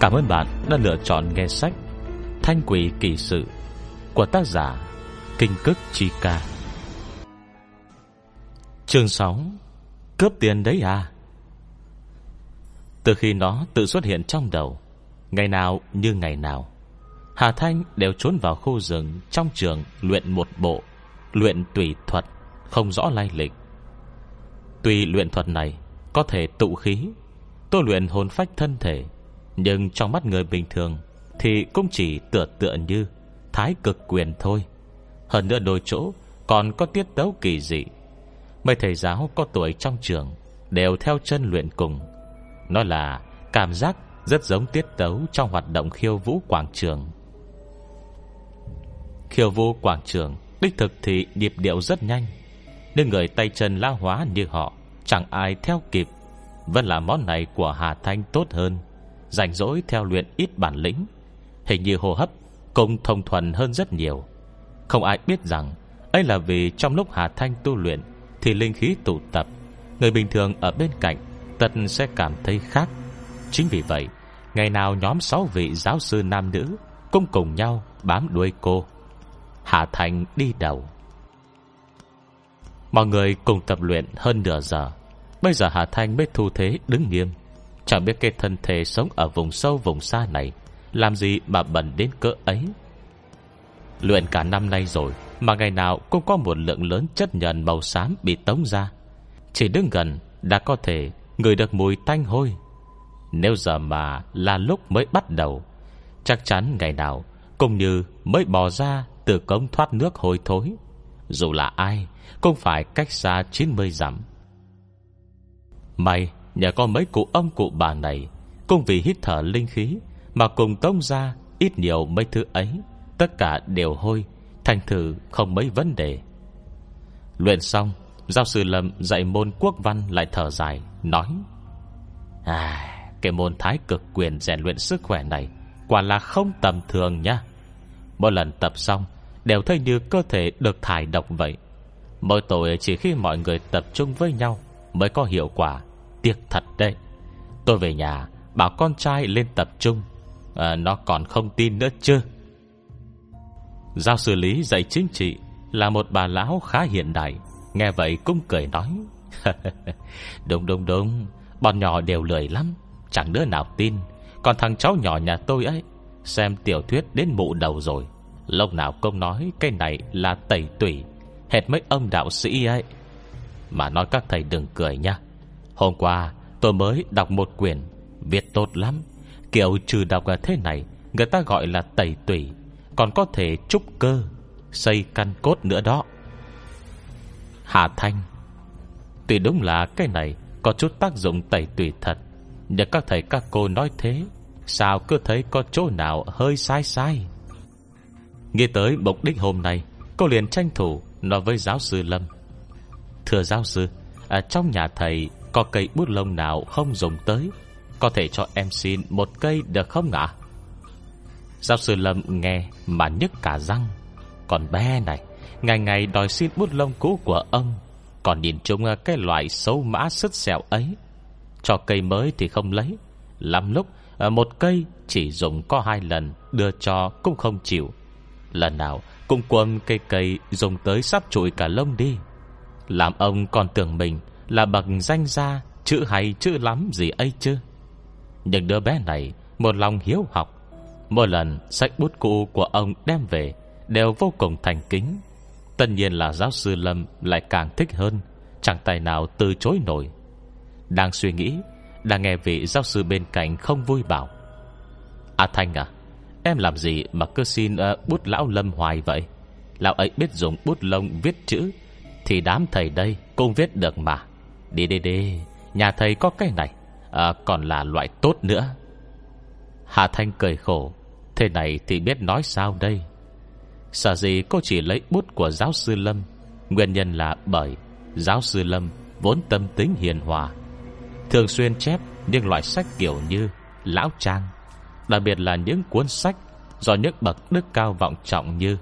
Cảm ơn bạn đã lựa chọn nghe sách Thanh quỷ kỳ sự Của tác giả Kinh Cức Chi Ca. Chương 6 Cướp tiền đấy à? Từ khi nó tự xuất hiện trong đầu, Ngày nào như ngày nào, Hà Thanh đều trốn vào khu rừng Trong trường luyện một bộ, Luyện tùy thuật, Không rõ lai lịch. Tuy luyện thuật này Có thể tụ khí Tôi luyện hồn phách thân thể nhưng trong mắt người bình thường Thì cũng chỉ tựa tựa như Thái cực quyền thôi. Hơn nữa đôi chỗ Còn có tiết tấu kỳ dị. Mấy thầy giáo có tuổi trong trường Đều theo chân luyện cùng. Nó là cảm giác rất giống tiết tấu Trong hoạt động khiêu vũ quảng trường. Khiêu vũ quảng trường Đích thực thì nhịp điệu rất nhanh, Nhưng người tay chân lao hóa như họ Chẳng ai theo kịp. Vẫn là món này của Hà Thanh tốt hơn. Rảnh rỗi theo luyện ít bản lĩnh. Hình như hô hấp Cũng thông thuần hơn rất nhiều. Không ai biết rằng, ấy là vì trong lúc Hà Thanh tu luyện, Thì linh khí tụ tập, Người bình thường ở bên cạnh Tật sẽ cảm thấy khác. Chính vì vậy, Ngày nào nhóm 6 vị giáo sư nam nữ Cũng cùng nhau bám đuôi cô. Hà Thanh đi đầu. Mọi người cùng tập luyện hơn nửa giờ. Bây giờ Hà Thanh mới thu thế đứng nghiêm. Chẳng biết cái thân thể sống ở vùng sâu vùng xa này. Làm gì mà bẩn đến cỡ ấy? Luyện cả năm nay rồi, Mà ngày nào cũng có một lượng lớn chất nhờn màu xám bị tống ra. Chỉ đứng gần đã có thể Người được mùi tanh hôi. Nếu giờ mà là lúc mới bắt đầu, Chắc chắn ngày nào Cũng như mới bò ra Từ cống thoát nước hôi thối. Dù là ai Cũng phải cách xa 90 dặm. May nhà có mấy cụ ông cụ bà này, cũng vì hít thở linh khí Mà cùng tông ra ít nhiều mấy thứ ấy, Tất cả đều hôi, Thành thử không mấy vấn đề. Luyện xong, Giáo sư Lâm dạy môn quốc văn lại thở dài, Nói À Cái môn thái cực quyền rèn luyện sức khỏe này Quả là không tầm thường nha. Mỗi lần tập xong, Đều thấy như cơ thể được thải độc vậy. Mỗi tội chỉ khi mọi người tập trung với nhau Mới có hiệu quả. Tiếc thật đấy. Tôi về nhà bảo con trai lên tập trung. À, Nó còn không tin nữa chứ? Giao xử lý dạy chính trị Là một bà lão khá hiện đại. Nghe vậy cũng cười nói. Đúng đúng đúng. Bọn nhỏ đều lười lắm. Chẳng đứa nào tin. Còn thằng cháu nhỏ nhà tôi ấy Xem tiểu thuyết đến mụ đầu rồi. Lâu nào công nói Cái này là tẩy tủy Hệt mấy ông đạo sĩ ấy. Mà nói các thầy đừng cười nha. Hôm qua tôi mới đọc một quyển Viết tốt lắm. Kiểu trừ đọc thế này Người ta gọi là tẩy tủy. Còn có thể trúc cơ Xây căn cốt nữa đó. Hà Thanh Tuy đúng là cái này Có chút tác dụng tẩy tủy thật Nhưng các thầy các cô nói thế Sao cứ thấy có chỗ nào hơi sai sai? Nghe tới mục đích hôm nay Cô liền tranh thủ Nói với giáo sư Lâm. Thưa giáo sư à, Trong nhà thầy có cây bút lông nào không dùng tới, Có thể cho em xin một cây được không ạ? Giáo sư Lâm nghe mà nhức cả răng. Còn bé này, Ngày ngày đòi xin bút lông cũ của ông, Còn nhìn chung cái loại xấu mã sứt sẹo ấy. Cho cây mới thì không lấy. Lắm lúc, Một cây chỉ dùng có hai lần, Đưa cho cũng không chịu. Lần nào cũng quâm cây cây Dùng tới sắp trụi cả lông đi. Làm ông còn tưởng mình là bậc danh gia Chữ hay chữ lắm gì ấy chứ? Nhưng đứa bé này Một lòng hiếu học Mỗi lần sách bút cũ của ông đem về Đều vô cùng thành kính. Tất nhiên là giáo sư Lâm Lại càng thích hơn Chẳng tài nào từ chối nổi. Đang suy nghĩ Đang nghe vị giáo sư bên cạnh không vui bảo À Thanh à Em làm gì mà cứ xin uh, bút lão Lâm hoài vậy? Lão ấy biết dùng bút lông viết chữ Thì đám thầy đây cũng viết được mà. Đi đi đi. Nhà thầy có cái này. À, Còn là loại tốt nữa. Hà Thanh cười khổ. Thế này thì biết nói sao đây? Sợ gì cô chỉ lấy bút của giáo sư Lâm. Nguyên nhân là bởi Giáo sư Lâm vốn tâm tính hiền hòa. Thường xuyên chép những loại sách kiểu như Lão Trang Đặc biệt là những cuốn sách Do những bậc đức cao vọng trọng như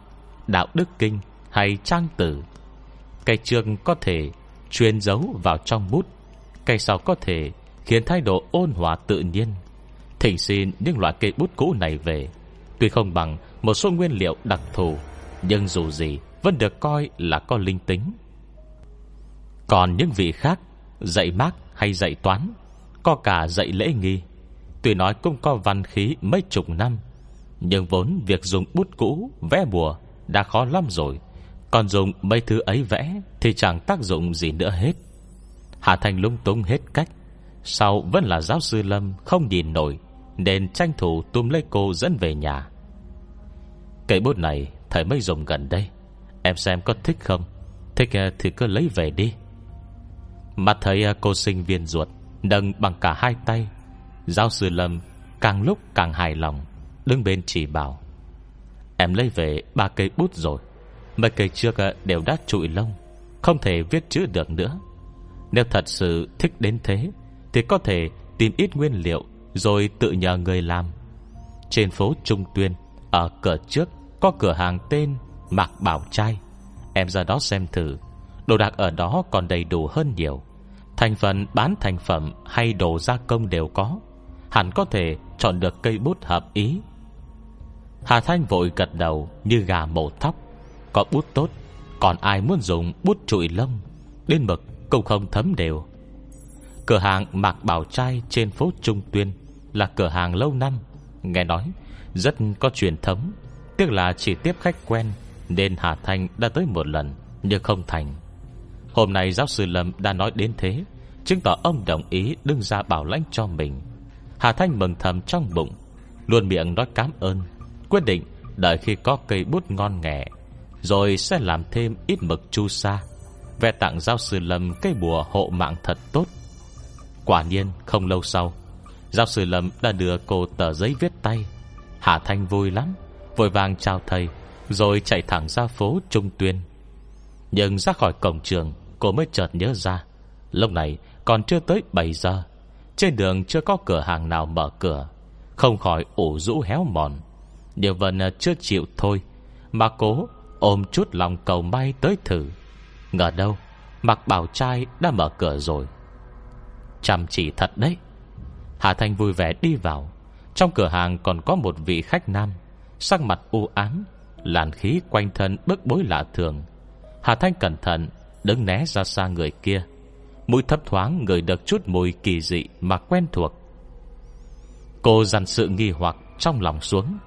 Đạo Đức Kinh hay Trang Tử. Cây trường có thể Chuyên giấu vào trong bút Cây sau có thể khiến thái độ ôn hòa tự nhiên. Thỉnh xin những loại cây bút cũ này về. Tuy không bằng một số nguyên liệu đặc thù, Nhưng dù gì Vẫn được coi là có linh tính. Còn những vị khác, Dạy mác hay dạy toán, Có cả dạy lễ nghi. Tuy nói cũng có văn khí mấy chục năm, Nhưng vốn việc dùng bút cũ, Vẽ bùa đã khó lắm rồi. Còn dùng mấy thứ ấy vẽ Thì chẳng tác dụng gì nữa hết. Hà Thành lung tung hết cách. Sau vẫn là giáo sư Lâm Không nhìn nổi, Nên tranh thủ túm lấy cô dẫn về nhà. Cây bút này, Thầy mới dùng gần đây. Em xem có thích không? Thích ờ, thì cứ lấy về đi. Mặt thấy ờ, cô sinh viên ruột, Nâng bằng cả hai tay. Giáo sư Lâm càng lúc càng hài lòng, Đứng bên chỉ bảo, Em lấy về ba cây bút rồi. Mấy cây trước ờ, đều đã trụi lông, Không thể viết chữ được nữa. Nếu thật sự thích đến thế, Thì có thể tìm ít nguyên liệu Rồi tự nhờ người làm. Trên phố Trung Tuyên, Ở cửa trước, có cửa hàng tên Mạc Bảo Trai. Em ra đó xem thử. Đồ đạc ở đó còn đầy đủ hơn nhiều. Thành phần, bán thành phẩm hay đồ gia công đều có. Hẳn có thể chọn được cây bút hợp ý. Hà Thanh vội gật đầu như gà mổ thóc. Có bút tốt, Còn ai muốn dùng bút trụi lông? Đến mực cũng không thấm đều. Cửa hàng Mạc Bảo Trai trên phố Trung Tuyên Là cửa hàng lâu năm, Nghe nói rất có truyền thống, Tiếc là chỉ tiếp khách quen, Nên Hà Thanh đã tới một lần, Nhưng không thành. Hôm nay giáo sư Lâm đã nói đến thế, Chứng tỏ ông đồng ý đứng ra bảo lãnh cho mình. Hà Thanh mừng thầm trong bụng, Luôn miệng nói cảm ơn, Quyết định đợi khi có cây bút ngon nghẻ rồi sẽ làm thêm ít mực chu sa. Về tặng giáo sư Lâm cây bùa hộ mạng thật tốt. Quả nhiên, không lâu sau Giáo sư Lâm đã đưa cô tờ giấy viết tay. Hà Thanh vui lắm, Vội vàng chào thầy, Rồi chạy thẳng ra phố Trung Tuyên. Nhưng ra khỏi cổng trường, Cô mới chợt nhớ ra, Lúc này còn chưa tới 7 giờ. Trên đường chưa có cửa hàng nào mở cửa, Không khỏi ủ rũ héo mòn. Điều vần chưa chịu thôi, Mà cố ôm chút lòng cầu may tới thử. Ngờ đâu, Mặc bảo trai đã mở cửa rồi. Chăm chỉ thật đấy. Hà Thanh vui vẻ đi vào. Trong cửa hàng còn có một vị khách nam. Sắc mặt u ám, Làn khí quanh thân bức bối lạ thường. Hà Thanh cẩn thận, Đứng né ra xa người kia. Mũi thấp thoáng người được chút mùi kỳ dị Mà quen thuộc. Cô dằn sự nghi hoặc trong lòng xuống.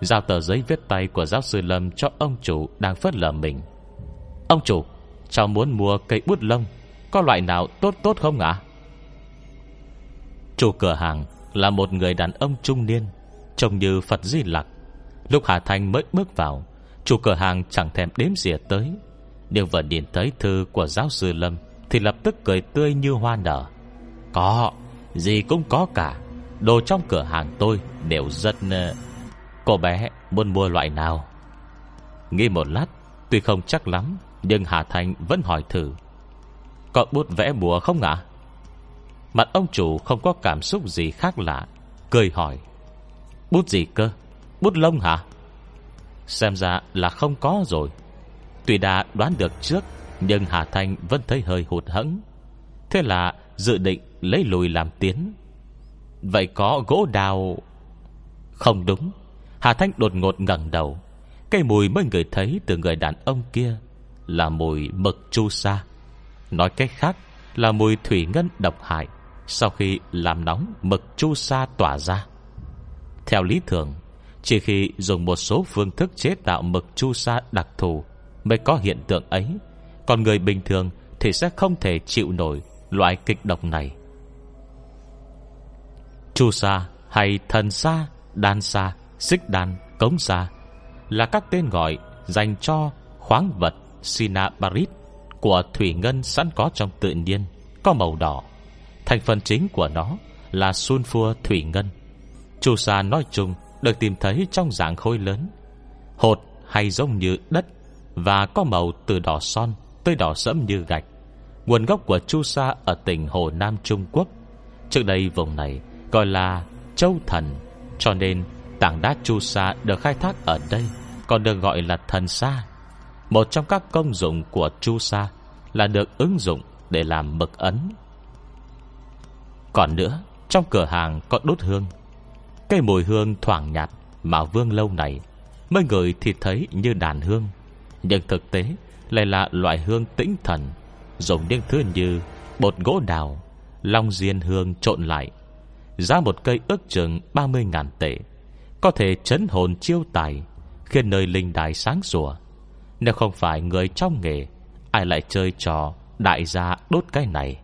Giao tờ giấy viết tay của giáo sư Lâm Cho ông chủ đang phớt lờ mình. Ông chủ, Cháu muốn mua cây bút lông, Có loại nào tốt tốt không ạ? Chủ cửa hàng Là một người đàn ông trung niên, Trông như Phật Di Lặc. Lúc Hà Thanh mới bước vào, Chủ cửa hàng chẳng thèm đếm rỉa tới. Nhưng vừa nhìn thấy thư của giáo sư Lâm Thì lập tức cười tươi như hoa nở. Có, Gì cũng có cả, Đồ trong cửa hàng tôi đều rất ờ, Cô bé muốn mua loại nào? Nghĩ một lát, Tuy không chắc lắm, Nhưng Hà Thanh vẫn hỏi thử. Có bút vẽ bùa không ạ? Mặt ông chủ không có cảm xúc gì khác lạ, Cười hỏi. Bút gì cơ? Bút lông hả? Xem ra là không có rồi. Tuy đã đoán được trước, Nhưng Hà Thanh vẫn thấy hơi hụt hẫng. Thế là dự định lấy lùi làm tiến. Vậy có gỗ đào? Không đúng. Hà Thanh đột ngột ngẩng đầu. Cây mùi mới người thấy từ người đàn ông kia Là mùi mực chu sa. Nói cách khác Là mùi thủy ngân độc hại Sau khi làm nóng mực chu sa tỏa ra. Theo lý thường chỉ khi dùng một số phương thức chế tạo mực chu sa đặc thù Mới có hiện tượng ấy Còn người bình thường Thì sẽ không thể chịu nổi Loại kịch độc này. Chu sa hay thần sa Đan sa, xích đan, cống sa Là các tên gọi Dành cho khoáng vật Sinabarit Của thủy ngân sẵn có trong tự nhiên Có màu đỏ. Thành phần chính của nó là sunfua thủy ngân. Chu sa nói chung được tìm thấy trong dạng khối lớn Hột hay giống như đất Và có màu từ đỏ son Tới đỏ sẫm như gạch. Nguồn gốc của chu sa ở tỉnh Hồ Nam Trung Quốc Trước đây vùng này Gọi là Châu Thần Cho nên tảng đá chu sa Được khai thác ở đây, Còn được gọi là thần sa. Một trong các công dụng của chu sa Là được ứng dụng để làm mực ấn. Còn nữa, Trong cửa hàng có đốt hương. Cây mùi hương thoảng nhạt Mà vương lâu này mới người thì thấy như đàn hương. Nhưng thực tế lại là loại hương tĩnh thần, Dùng những thứ như Bột gỗ đào, Long diên hương trộn lại, Giá một cây ước chừng 30.000 tệ. Có thể chấn hồn chiêu tài, Khiến nơi linh đài sáng sủa. Nếu không phải người trong nghề, Ai lại chơi trò Đại gia đốt cái này?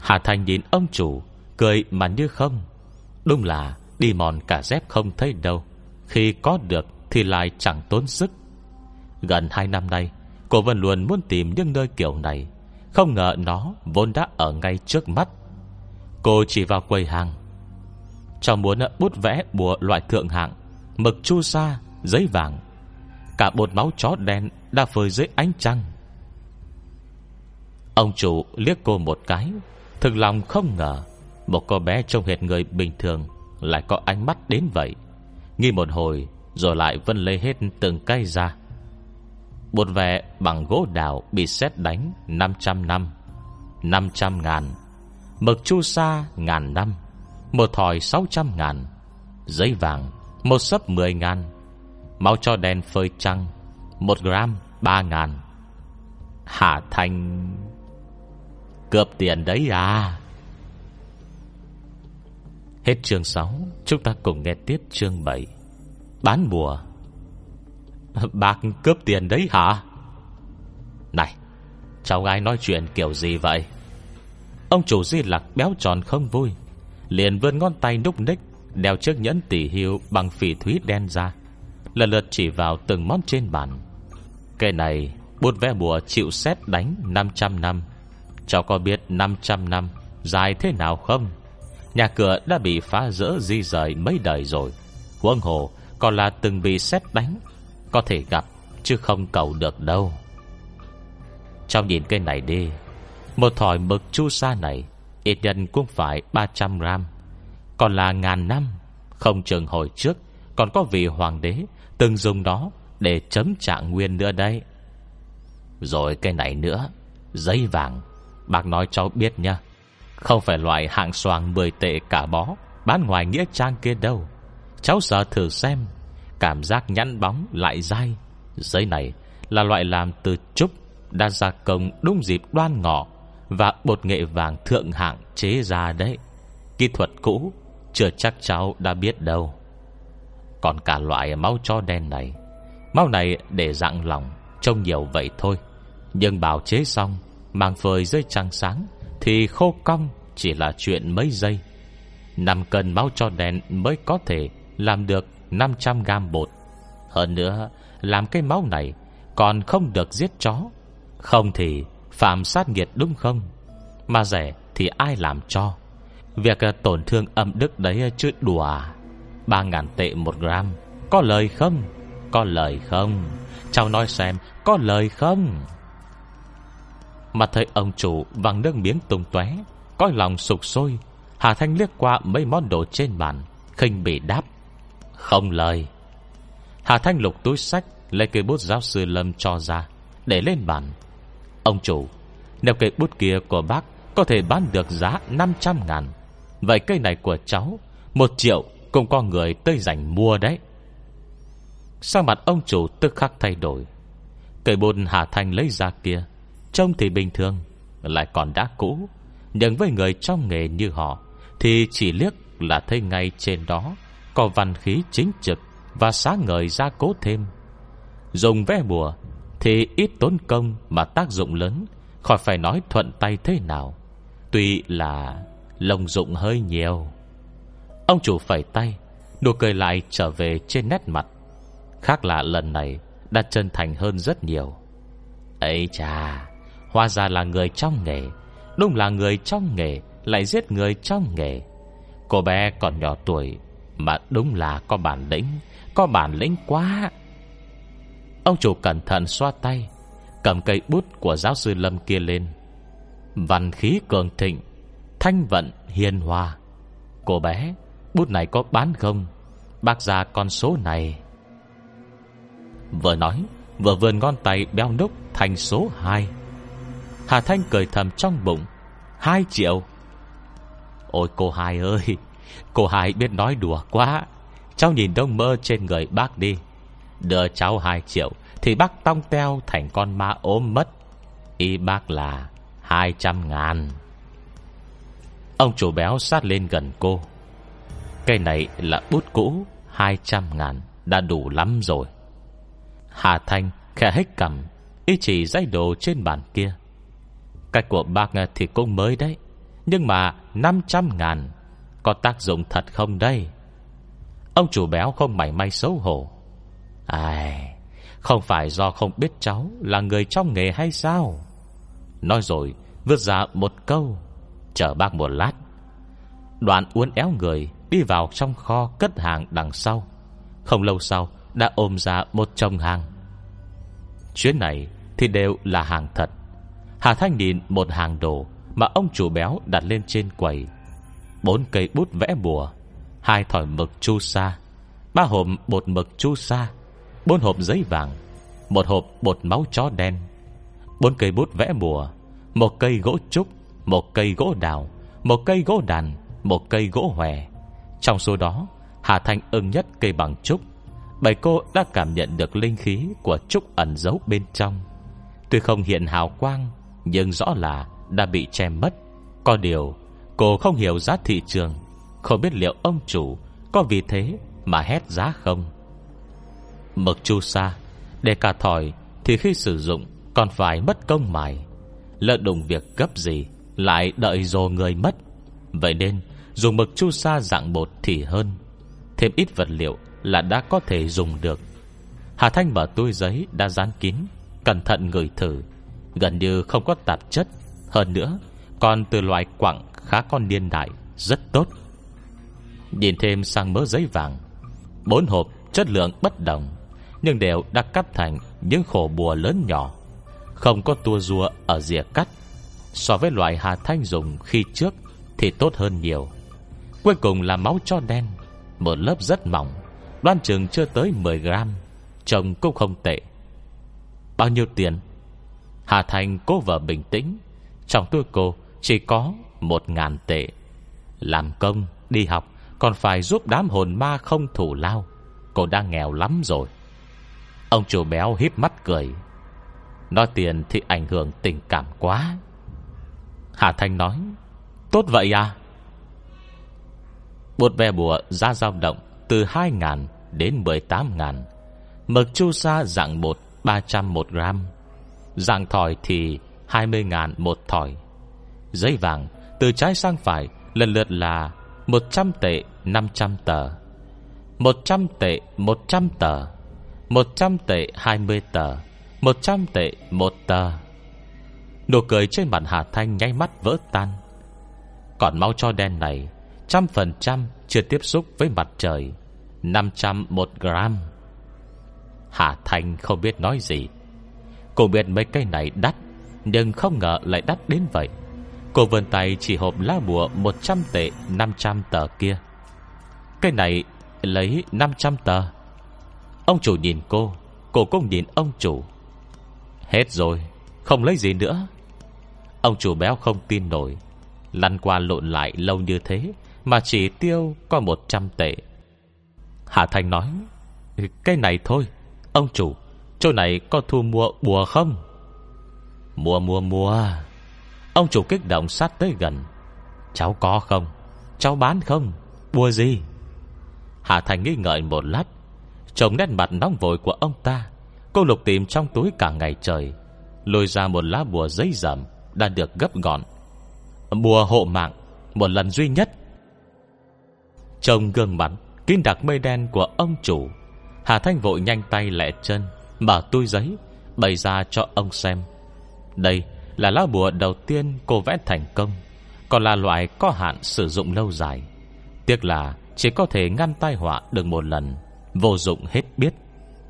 Hà Thành nhìn ông chủ, Cười mà như không. Đúng là đi mòn cả dép không thấy đâu. Khi có được Thì lại chẳng tốn sức. Gần hai năm nay, Cô vẫn luôn muốn tìm những nơi kiểu này. Không ngờ nó vốn đã ở ngay trước mắt. Cô chỉ vào quầy hàng cho muốn bút vẽ bùa loại thượng hạng Mực chu sa, giấy vàng. Cả bột máu chó đen Đã phơi dưới ánh trăng. Ông chủ liếc cô một cái Thực lòng không ngờ Một cô bé trông hệt người bình thường Lại có ánh mắt đến vậy. Nghi một hồi Rồi lại vân lê hết từng cây ra. Bột vẽ bằng gỗ đào Bị xét đánh 500 năm 500 ngàn Mực chu sa ngàn năm. Một thỏi 600 ngàn, Giấy vàng Một sấp 10 ngàn, Máu cho đen phơi trăng Một gram 3 ngàn. Hà Thành, Cướp tiền đấy à? Hết chương 6 Chúng ta cùng nghe tiếp chương 7 Bán mùa Bác cướp tiền đấy hả? Này, Cháu gái nói chuyện kiểu gì vậy? Ông chủ di lặc béo tròn không vui. Liền vươn ngón tay núc ních, Đeo chiếc nhẫn tỷ hiệu bằng phỉ thúy đen ra, Lần lượt chỉ vào từng món trên bàn. Cây này, Bút vẽ bùa chịu xét đánh 500 năm. Cháu có biết 500 năm Dài thế nào không? Nhà cửa đã bị phá rỡ di rời mấy đời rồi. Huống hồ, Còn là từng bị xét đánh, Có thể gặp, Chứ không cầu được đâu. Trong nhìn cây này đi. Một thỏi mực chu sa này Ít nhân cũng phải 300 gram. Còn là ngàn năm, Không chừng hồi trước, Còn có vị hoàng đế Từng dùng đó để chấm trạng nguyên nữa đây. Rồi cái này nữa, Giấy vàng, Bác nói cháu biết nha. Không phải loại hạng xoàng 10 tệ cả bó, Bán ngoài nghĩa trang kia đâu. Cháu sợ thử xem, Cảm giác nhăn bóng lại dai. Giấy này là loại làm từ trúc, Đã gia công đúng dịp đoan ngọ. Và bột nghệ vàng thượng hạng chế ra đấy. Kỹ thuật cũ, Chưa chắc cháu đã biết đâu. Còn cả loại máu cho đen này, Máu này để dạng lòng, Trông nhiều vậy thôi. Nhưng bào chế xong Mang phơi dưới trăng sáng, Thì khô cong chỉ là chuyện mấy giây. 5 cân máu cho đen mới có thể Làm được 500 gam bột. Hơn nữa, Làm cái máu này Còn không được giết chó. Không thì phạm sát nghiệt đúng không? Mà rẻ thì ai làm cho? Việc ờ, tổn thương âm đức đấy ờ, chứ đùa à? Ba ngàn tệ một gram, Có lời không? Có lời không? Cháu nói xem, Có lời không? Mà thấy ông chủ vàng nước miếng tung tóe Coi lòng sục sôi. Hà Thanh liếc qua mấy món đồ trên bàn, khinh bị đáp, Không lời. Hà Thanh lục túi sách, Lấy cây bút giáo sư Lâm cho ra, Để lên bàn. Ông chủ Nếu cây bút kia của bác Có thể bán được giá 500 ngàn. Vậy cây này của cháu, Một triệu cũng có người tới dành mua đấy. Sao mặt ông chủ tức khắc thay đổi. Cây bút Hà Thanh lấy ra kia, Trông thì bình thường, Lại còn đã cũ. Nhưng với người trong nghề như họ, Thì chỉ liếc là thấy ngay trên đó Có văn khí chính trực Và sáng ngời ra cố thêm. Dùng vẽ bùa thì ít tốn công mà tác dụng lớn, Khỏi phải nói thuận tay thế nào. Tuy là Lồng dụng hơi nhiều. Ông chủ phẩy tay, Nụ cười lại trở về trên nét mặt. Khác là lần này Đã chân thành hơn rất nhiều. Ấy chà hoa ra là người trong nghề. Đúng là người trong nghề, Lại giết người trong nghề. Cô bé còn nhỏ tuổi, Mà đúng là có bản lĩnh, Có bản lĩnh quá. Ông chủ cẩn thận xoa tay, Cầm cây bút của giáo sư Lâm kia lên. Văn khí cường thịnh, Thanh vận hiền hòa. Cô bé, Bút này có bán không? Bác ra con số này. Vừa nói, Vừa vươn ngón tay beo núc thành số 2 Hà Thanh cười thầm trong bụng, Hai triệu. Ôi cô hai ơi, Cô hai biết nói đùa quá. Cháu nhìn đông mơ trên người bác đi. Đưa cháu 2 triệu, Thì bác tong teo thành con ma ốm mất. Ý bác là 200 ngàn. Ông chủ béo sát lên gần cô. Cây này là bút cũ 200 ngàn, Đã đủ lắm rồi. Hà Thanh khẽ hết cầm Ý chỉ giấy đồ trên bàn kia. Cái của bác ờ, thì cũng mới đấy, Nhưng mà 500 ngàn, Có tác dụng thật không đây? Ông chủ béo không mảy may xấu hổ. Ai, Không phải do không biết cháu Là người trong nghề hay sao? Nói rồi, vứt ra một câu. Chờ bác một lát. Đoạn uốn éo người Đi vào trong kho cất hàng đằng sau. Không lâu sau, Đã ôm ra một chồng hàng. Chuyến này thì đều là hàng thật. Hà Thanh nhìn một hàng đồ Mà ông chủ béo đặt lên trên quầy. Bốn cây bút vẽ bùa, Hai thỏi mực chu sa, Ba hộp bột mực chu sa. Bốn hộp giấy vàng, Một hộp bột máu chó đen, Bốn cây bút vẽ bùa Một cây gỗ trúc, Một cây gỗ đào, Một cây gỗ đàn, Một cây gỗ hòe. Trong số đó, Hà Thanh ưng nhất cây bằng trúc. Bảy cô đã cảm nhận được linh khí Của trúc ẩn giấu bên trong. Tuy không hiện hào quang, Nhưng rõ là đã bị che mất. Có điều, cô không hiểu giá thị trường, Không biết liệu ông chủ Có vì thế mà hét giá không. Mực chu sa, Để cả thỏi Thì khi sử dụng còn phải mất công mài. Lợn đụng việc gấp gì, Lại đợi dồ người mất. Vậy nên dùng mực chu sa dạng bột thì hơn, Thêm ít vật liệu Là đã có thể dùng được. Hà Thanh mở túi giấy đã dán kín, Cẩn thận ngửi thử. Gần như không có tạp chất, Hơn nữa, Còn từ loại quặng khá con niên đại, Rất tốt. Nhìn thêm sang mớ giấy vàng, Bốn hộp chất lượng bất đồng. Nhưng đều đã cắt thành Những khổ bùa lớn nhỏ. Không có tua rua ở rìa cắt. So với loại Hà Thanh dùng khi trước Thì tốt hơn nhiều. Cuối cùng là máu cho đen Một lớp rất mỏng Đoan chừng chưa tới 10 gram Trông cũng không tệ. Bao nhiêu tiền? Hà Thành cố vợ bình tĩnh. Trong túi cô chỉ có Một ngàn tệ. Làm công, đi học Còn phải giúp đám hồn ma không thủ lao. Cô đang nghèo lắm rồi. Ông chủ béo híp mắt cười. Nói tiền thì ảnh hưởng tình cảm quá. Hà Thanh nói, Tốt vậy à? Bột ve bùa ra dao động Từ 2.000 đến 18.000 Mực chu sa dạng bột 301 gram. Dạng thỏi thì 20.000 một thỏi. Giấy vàng Từ trái sang phải Lần lượt là 100 tệ 500 tờ. 100 tệ 100 tờ. 100 tệ 20 tờ 100 tệ 1 tờ. Nụ cười trên mặt Hà Thanh nháy mắt vỡ tan. Còn máu cho đen này, Trăm phần trăm chưa tiếp xúc với mặt trời 501 gram. Hà Thanh không biết nói gì. Cô biết mấy cây này đắt, Nhưng không ngờ lại đắt đến vậy. Cô vươn tay chỉ hộp lá bùa 100 tệ 500 tờ kia. Cây này lấy 500 tờ. Ông chủ nhìn cô Cô cũng nhìn ông chủ. Hết rồi, Không lấy gì nữa. Ông chủ béo không tin nổi, Lăn qua lộn lại lâu như thế Mà chỉ tiêu có 100 tệ. Hà Thanh nói, Cái này thôi, Ông chủ, Chỗ này có thu mua bùa không? Mua mua mua. Ông chủ kích động sát tới gần. Cháu có không? Cháu bán không? Bùa gì? Hà Thành nghi ngợi một lát Trông nét mặt nóng vội của ông ta. Cô lục tìm trong túi cả ngày trời. Lôi ra một lá bùa giấy dầm Đã được gấp gọn. Bùa hộ mạng, Một lần duy nhất. Trông gương mặt, Kín đặc mây đen của ông chủ. Hà Thanh vội nhanh tay lẹ chân, Mở túi giấy, Bày ra cho ông xem. Đây là lá bùa đầu tiên cô vẽ thành công, Còn là loại có hạn sử dụng lâu dài. Tiếc là chỉ có thể ngăn tai họa được một lần. Vô dụng hết biết.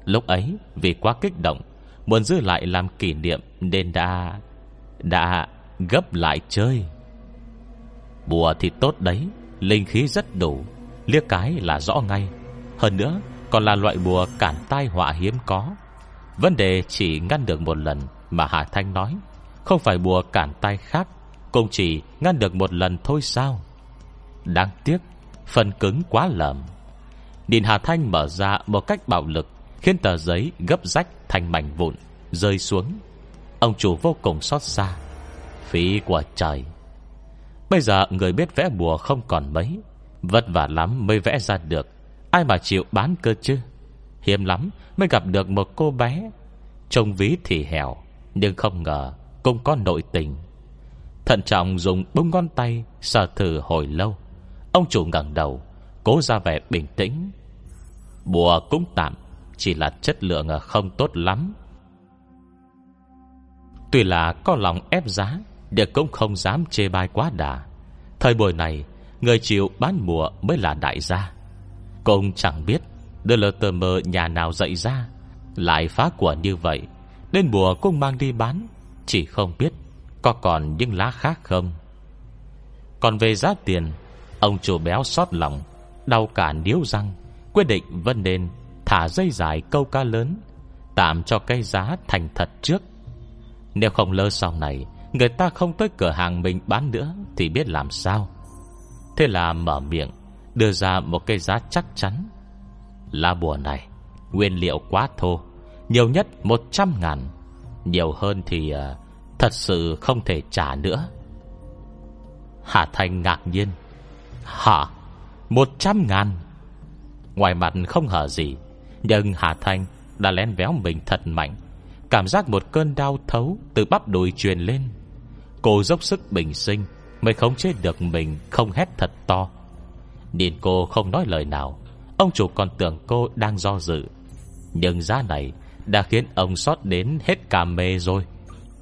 Lúc ấy, vì quá kích động, Muốn giữ lại làm kỷ niệm Nên đã Đã gấp lại chơi. Bùa thì tốt đấy, Linh khí rất đủ, Liếc cái là rõ ngay. Hơn nữa, còn là loại bùa cản tai họa hiếm có. Vấn đề chỉ ngăn được một lần Mà Hà Thanh nói, Không phải bùa cản tai khác, Cũng chỉ ngăn được một lần thôi sao? Đáng tiếc, Phần cứng quá lầm. Nhìn Hà Thanh mở ra một cách bạo lực, Khiến tờ giấy gấp rách thành mảnh vụn, Rơi xuống. Ông chủ vô cùng xót xa. Phí của trời. Bây giờ người biết vẽ bùa không còn mấy. Vất vả lắm mới vẽ ra được. Ai mà chịu bán cơ chứ? Hiếm lắm mới gặp được một cô bé. Trông ví thì hẻo Nhưng không ngờ cũng có nội tình. Thận trọng dùng bông ngón tay, Sờ thử hồi lâu. Ông chủ ngẩng đầu Cố ra vẻ bình tĩnh. Bùa cũng tạm, Chỉ là chất lượng không tốt lắm. Tuy là có lòng ép giá, Để cũng không dám chê bai quá đà. Thời buổi này, Người chịu bán bùa mới là đại gia. Cũng chẳng biết, Đưa lơ tờ mơ nhà nào dậy ra, Lại phá của như vậy, Nên bùa cũng mang đi bán. Chỉ không biết Có còn những lá khác không. Còn về giá tiền, Ông chủ béo xót lòng Đau cả níu răng Quyết định vân nên thả dây dài câu cá lớn Tạm cho cây giá thành thật trước. Nếu không lơ sau này Người ta không tới cửa hàng mình bán nữa Thì biết làm sao. Thế là mở miệng Đưa ra một cây giá chắc chắn. Lá bùa này Nguyên liệu quá thô Nhiều nhất 100 ngàn. Nhiều hơn thì uh, Thật sự không thể trả nữa. Hà Thành ngạc nhiên. Hả? Một trăm ngàn. Ngoài mặt không hở gì, Nhưng Hà Thanh đã lén véo mình thật mạnh. Cảm giác một cơn đau thấu Từ bắp đùi truyền lên. Cô dốc sức bình sinh Mới không chế được mình không hét thật to. Nhìn cô không nói lời nào, Ông chủ còn tưởng cô đang do dự. Nhưng giá này Đã khiến ông sót đến hết cả mê rồi.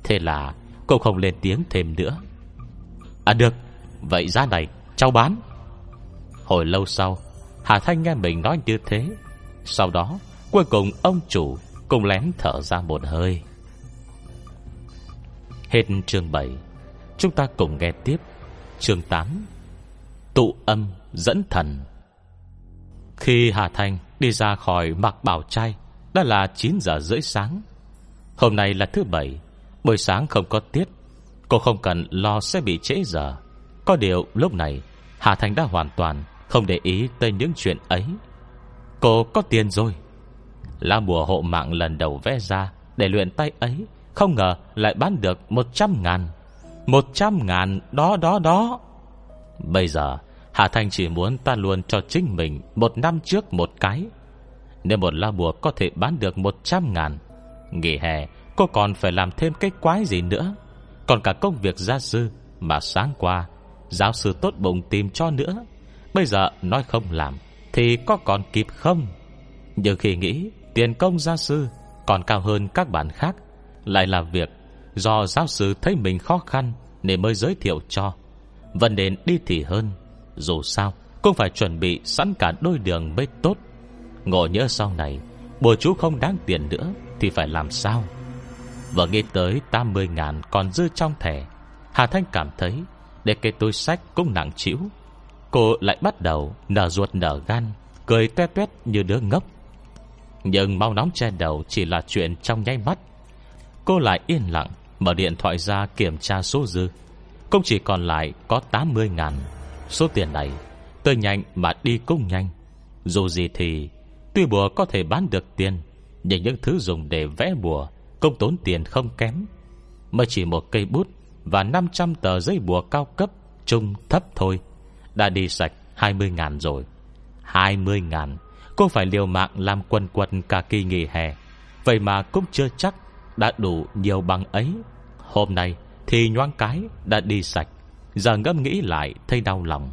Thế là cô không lên tiếng thêm nữa. À được, Vậy giá này cháu bán. Hồi lâu sau, Hà Thanh nghe mình nói như thế. Sau đó, cuối cùng ông chủ Cùng lén thở ra một hơi. Hết chương 7 Chúng ta cùng nghe tiếp Chương 8 Tụ âm dẫn thần. Khi Hà Thanh đi ra khỏi mặc bảo trai, Đã là 9 giờ rưỡi sáng. Hôm nay là thứ bảy, Buổi sáng không có tiết. Cô không cần lo sẽ bị trễ giờ. Có điều lúc này, Hà Thanh đã hoàn toàn không để ý tới những chuyện ấy. Cô có tiền rồi. Lá bùa hộ mạng lần đầu vẽ ra, Để luyện tay ấy, Không ngờ lại bán được 100 ngàn. 100 ngàn đó đó đó. Bây giờ, Hà Thanh chỉ muốn ta luôn cho chính mình Một năm trước một cái. Nếu một la bùa có thể bán được 100 ngàn, Nghỉ hè, Cô còn phải làm thêm cái quái gì nữa. Còn cả công việc gia sư Mà sáng qua, Giáo sư tốt bụng tìm cho nữa. Bây giờ nói không làm Thì có còn kịp không? Nhưng khi nghĩ tiền công gia sư Còn cao hơn các bạn khác. Lại là việc Do giáo sư thấy mình khó khăn Nên mới giới thiệu cho. Vẫn nên đi thì hơn. Dù sao, cũng phải chuẩn bị sẵn cả đôi đường mới tốt. Ngộ nhớ sau này, Bùa chú không đáng tiền nữa Thì phải làm sao? Vừa nghĩ tới 80 ngàn còn dư trong thẻ, Hà Thanh cảm thấy Để cái túi sách cũng nặng chịu Cô lại bắt đầu nở ruột nở gan, Cười tuét tuét như đứa ngốc. Nhưng mau nóng che đầu Chỉ là chuyện trong nháy mắt. Cô lại yên lặng Mở điện thoại ra kiểm tra số dư. Cũng chỉ còn lại có 80 ngàn. Số tiền này, tôi nhanh mà đi cũng nhanh. Dù gì thì, Tuy bùa có thể bán được tiền, Nhưng những thứ dùng để vẽ bùa không tốn tiền không kém. Mới chỉ một cây bút Và 500 tờ giấy bùa cao cấp, Trung, thấp thôi đã đi sạch 20 ngàn rồi. 20 ngàn. Cô phải liều mạng làm quần quần cả kỳ nghỉ hè? Vậy mà cũng chưa chắc Đã đủ nhiều bằng ấy. Hôm nay thì nhoáng cái Đã đi sạch. Giờ ngâm nghĩ lại thấy đau lòng.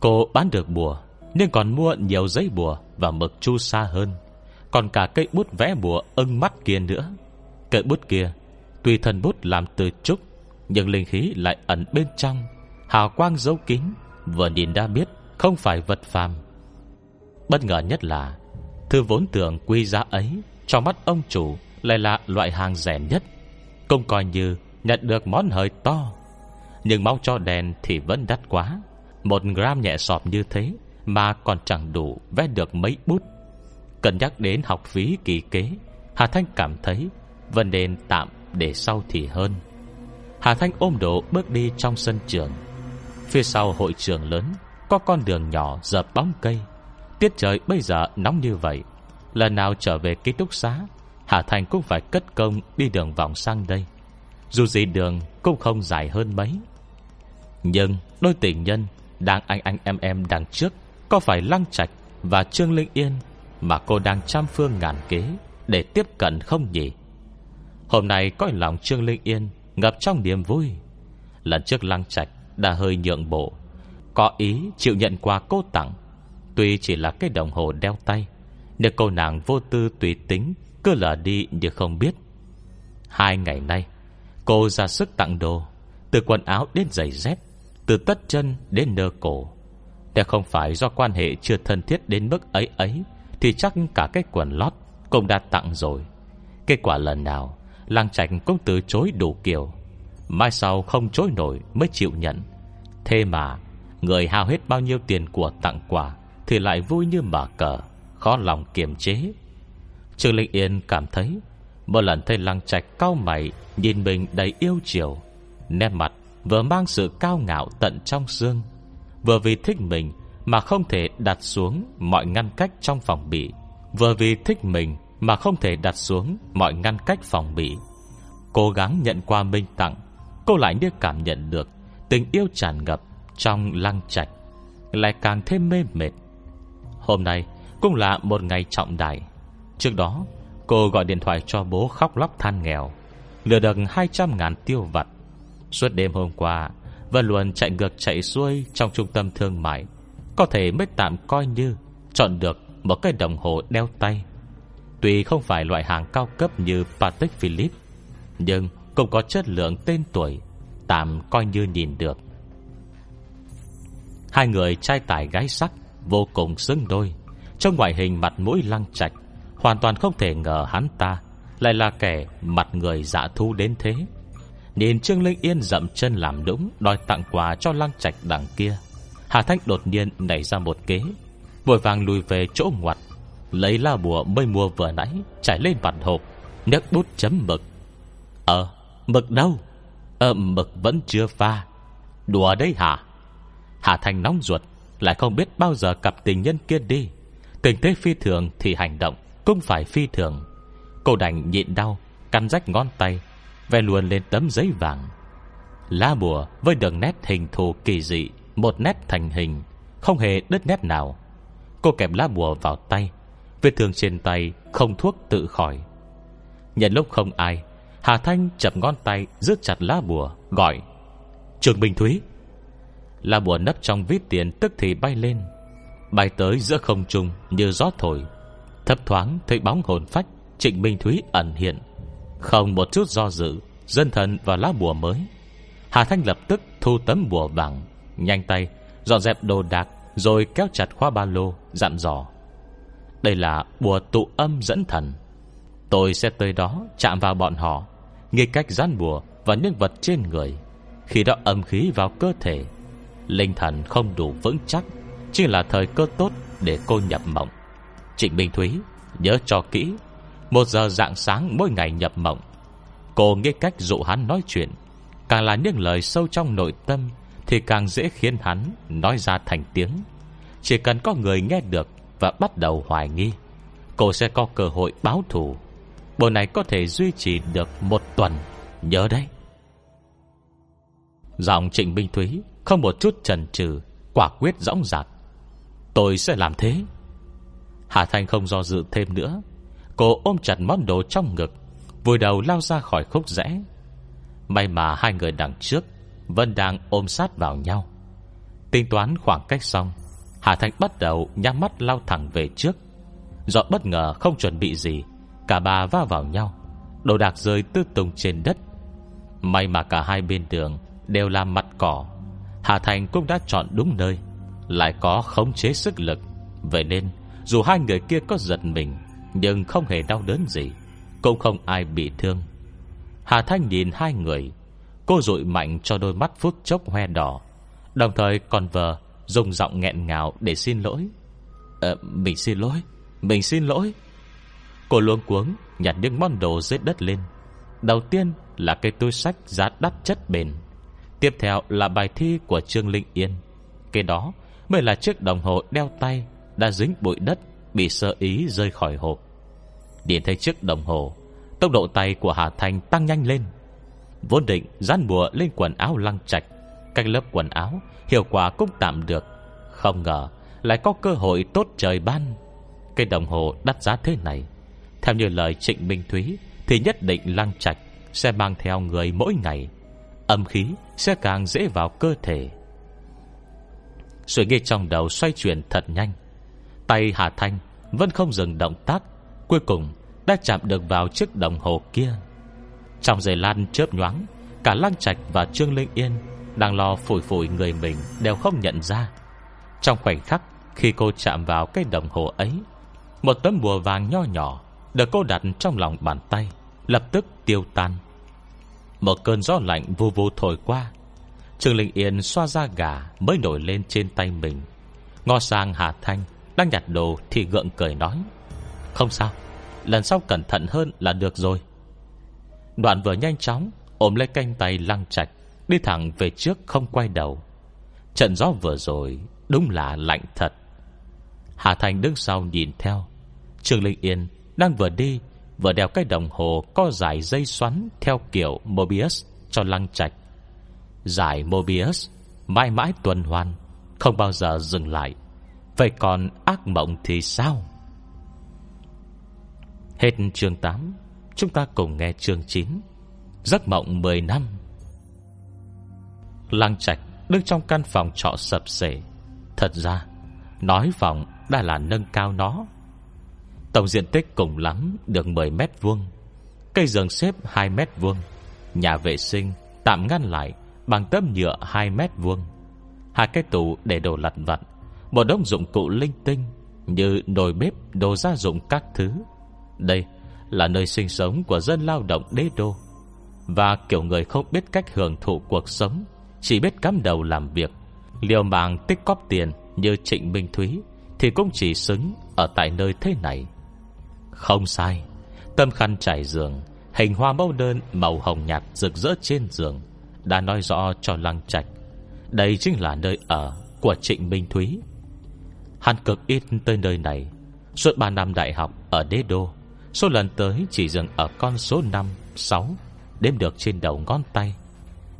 Cô bán được bùa, Nhưng còn mua nhiều giấy bùa Và mực chu sa hơn. Còn cả cây bút vẽ bùa ưng mắt kia nữa. Cây bút kia, Tuy thân bút làm từ trúc, Nhưng linh khí lại ẩn bên trong. Hào quang dấu kín, Vừa nhìn đã biết không phải vật phàm. Bất ngờ nhất là Thư vốn tưởng quy giá ấy Trong mắt ông chủ lại là loại hàng rẻ nhất, Cũng coi như nhận được món hời to. Nhưng máu cho đèn thì vẫn đắt quá, Một gram nhẹ sọp như thế Mà còn chẳng đủ vẽ được mấy bút. Cần nhắc đến học phí kỳ kế, Hà Thanh cảm thấy Vẫn nên tạm để sau thì hơn. Hà Thanh ôm đổ bước đi trong sân trường. Phía sau hội trường lớn, Có con đường nhỏ dợp bóng cây. Tiết trời bây giờ nóng như vậy, Lần nào trở về ký túc xá, Hà Thành cũng phải cất công Đi đường vòng sang đây. Dù gì đường cũng không dài hơn mấy. Nhưng đôi tình nhân Đang anh anh em em đằng trước, Có phải Lăng Trạch và Trương Linh Yên Mà cô đang trăm phương ngàn kế Để tiếp cận không nhỉ? Hôm nay coi lòng Trương Linh Yên Ngập trong niềm vui. Lần trước Lăng Trạch đã hơi nhượng bộ. Có ý chịu nhận quà cô tặng. Tuy chỉ là cái đồng hồ đeo tay, Nhưng cô nàng vô tư tùy tính, Cứ lỡ đi như không biết. Hai ngày nay, Cô ra sức tặng đồ, Từ quần áo đến giày dép, Từ tất chân đến nơ cổ. Nếu không phải do quan hệ chưa thân thiết đến mức ấy ấy, Thì chắc cả cái quần lót Cũng đã tặng rồi. Kết quả lần nào lang Trạch cũng từ chối đủ kiểu. Mai sau không chối nổi mới chịu nhận. Thế mà, Người hao hết bao nhiêu tiền của tặng quà Thì lại vui như mở cờ, Khó lòng kiềm chế. Trương Linh Yên cảm thấy, Một lần thấy lăng trạch cao mày, Nhìn mình đầy yêu chiều. Nét mặt vừa mang sự cao ngạo tận trong xương, Vừa vì thích mình Mà không thể đặt xuống Mọi ngăn cách trong phòng bị, Vừa vì thích mình Mà không thể đặt xuống Mọi ngăn cách phòng bị. Cố gắng nhận qua minh tặng Cô lại như cảm nhận được Tình yêu tràn ngập trong lăng trạch, Lại càng thêm mê mệt. Hôm nay cũng là một ngày trọng đại. Trước đó, Cô gọi điện thoại cho bố khóc lóc than nghèo, Lừa được 200 ngàn tiêu vặt. Suốt đêm hôm qua Vân luôn chạy ngược chạy xuôi Trong trung tâm thương mại, Có thể mới tạm coi như Chọn được một cái đồng hồ đeo tay. Tuy không phải loại hàng cao cấp như Patek Philippe, Nhưng cũng có chất lượng tên tuổi, Tạm coi như nhìn được. Hai người trai tài gái sắc Vô cùng xứng đôi Trong ngoại hình mặt mũi lăng trạch, Hoàn toàn không thể ngờ hắn ta Lại là kẻ mặt người dạ thu đến thế. Nhìn Trương Linh Yên dậm chân làm đúng Đòi tặng quà cho lăng trạch đằng kia, Hà Thanh đột nhiên nảy ra một kế, Vội vàng lùi về chỗ ngoặt, Lấy la bùa mây mua vừa nãy, Trải lên mặt hộp Nhấc bút chấm mực. Ờ mực đâu? Ờ mực vẫn chưa pha. Đùa đấy hả? Hà thành nóng ruột, Lại không biết bao giờ cặp tình nhân kia đi. Tình thế phi thường thì hành động Cũng phải phi thường. Cô đành nhịn đau Căn rách ngón tay Ve luôn lên tấm giấy vàng. Lá bùa với đường nét hình thù kỳ dị, Một nét thành hình, Không hề đứt nét nào. Cô kẹp lá bùa vào tay, Vết thương trên tay không thuốc tự khỏi. Nhận lúc không ai Hà Thanh chập ngón tay rước chặt lá bùa, Gọi, Trường Bình Thúy. Lá bùa nấp trong vít tiền tức thì bay lên, Bay tới giữa không trung như gió thổi. Thấp thoáng thấy bóng hồn phách, Trịnh Minh Thúy ẩn hiện. Không một chút do dự Dân thần và lá bùa mới. Hà Thanh lập tức thu tấm bùa vàng, Nhanh tay dọn dẹp đồ đạc Rồi kéo chặt khoa ba lô, Dặn dò, Đây là bùa tụ âm dẫn thần. Tôi sẽ tới đó chạm vào bọn họ. Nghe cách gian bùa Và những vật trên người, Khi đó âm khí vào cơ thể, Linh thần không đủ vững chắc, Chỉ là thời cơ tốt để cô nhập mộng. Trịnh Minh Thúy, Nhớ cho kỹ, Một giờ dạng sáng mỗi ngày nhập mộng. Cô nghe cách dụ hắn nói chuyện, Càng là những lời sâu trong nội tâm Thì càng dễ khiến hắn Nói ra thành tiếng. Chỉ cần có người nghe được Và bắt đầu hoài nghi, Cô sẽ có cơ hội báo thù. Bộ này có thể duy trì được một tuần. Nhớ đấy. Giọng Trịnh Minh Thúy Không một chút chần chừ, Quả quyết rõng rạc Tôi sẽ làm thế. Hà Thanh không do dự thêm nữa. Cô ôm chặt món đồ trong ngực, Vùi đầu lao ra khỏi khúc rẽ. May mà hai người đằng trước Vẫn đang ôm sát vào nhau. Tính toán khoảng cách xong, Hà Thanh bắt đầu nhắm mắt lao thẳng về trước. Do bất ngờ không chuẩn bị gì Cả ba va vào nhau Đồ đạc rơi tư tung trên đất. May mà cả hai bên đường Đều là mặt cỏ Hà Thành cũng đã chọn đúng nơi Lại có khống chế sức lực. Vậy nên dù hai người kia có giật mình Nhưng không hề đau đớn gì Cũng không ai bị thương. Hà Thanh nhìn hai người Cô rụi mạnh cho đôi mắt phút chốc hoe đỏ Đồng thời còn vờ Dùng giọng nghẹn ngào để xin lỗi. Ờ, Mình xin lỗi Mình xin lỗi. Cô luống cuống, nhặt những món đồ dưới đất lên. Đầu tiên là cây túi sách giá đắt chất bền. Tiếp theo là bài thi của Trương Linh Yên. Cái đó mới là chiếc đồng hồ đeo tay Đã dính bụi đất, Bị sơ ý rơi khỏi hộp. Nhìn thấy chiếc đồng hồ, Tốc độ tay của Hà Thanh tăng nhanh lên. Vốn định dán bùa lên quần áo lăng trạch, Cách lớp quần áo Hiệu quả cũng tạm được. Không ngờ lại có cơ hội tốt trời ban. Cây đồng hồ đắt giá thế này theo như lời Trịnh Minh Thúy, Thì nhất định lăng trạch Sẽ mang theo người mỗi ngày. Âm khí sẽ càng dễ vào cơ thể. Suy nghĩ trong đầu xoay chuyển thật nhanh. Tay Hà Thanh Vẫn không dừng động tác, Cuối cùng đã chạm được vào chiếc đồng hồ kia. Trong giày lan chớp nhoáng, Cả Lăng Trạch và Trương Linh Yên Đang lo phủi phủi người mình Đều không nhận ra. Trong khoảnh khắc khi cô chạm vào cái đồng hồ ấy, Một tấm bùa vàng nho nhỏ được cô đặt trong lòng bàn tay, Lập tức tiêu tan. Một cơn gió lạnh vô vô thổi qua. Trương Linh Yên xoa ra gà Mới nổi lên trên tay mình. Ngò sang Hà Thanh, Đang nhặt đồ thì gượng cười nói, Không sao, Lần sau cẩn thận hơn là được rồi. Đoạn vừa nhanh chóng, Ôm lấy canh tay lăng chạch Đi thẳng về trước không quay đầu. Trận gió vừa rồi Đúng là lạnh thật. Hà Thành đứng sau nhìn theo. Trương Linh Yên đang vừa đi, Vừa đeo cái đồng hồ có giải dây xoắn Theo kiểu Mobius cho lăng trạch. Giải Mobius, Mãi mãi tuần hoàn, Không bao giờ dừng lại. Vậy còn ác mộng thì sao? Hết chương 8 Chúng ta cùng nghe chương 9 Giấc mộng 10 năm. Lăng trạch đứng trong căn phòng trọ sập sể Thật ra, Nói phòng đã là nâng cao nó. Tổng diện tích cùng lắm Được 10 mét vuông. Cây giường xếp 2 mét vuông. Nhà vệ sinh tạm ngăn lại Bằng tấm nhựa 2 mét vuông. Hai cái tủ để đồ lặt vặt Một đống dụng cụ linh tinh Như nồi bếp, đồ gia dụng các thứ. Đây là nơi sinh sống Của dân lao động đế đô. Và kiểu người không biết cách hưởng thụ cuộc sống Chỉ biết cắm đầu làm việc Liều mạng tích cóp tiền Như Trịnh Minh Thúy Thì cũng chỉ xứng ở tại nơi thế này. Không sai. Tâm khăn trải giường Hình hoa mẫu đơn màu hồng nhạt rực rỡ trên giường Đã nói rõ cho lăng trạch. Đây chính là nơi ở Của Trịnh Minh Thúy. Hắn cực ít tới nơi này. Suốt 3 năm đại học ở đế đô Số lần tới chỉ dừng ở con số 5, 6 Đếm được trên đầu ngón tay.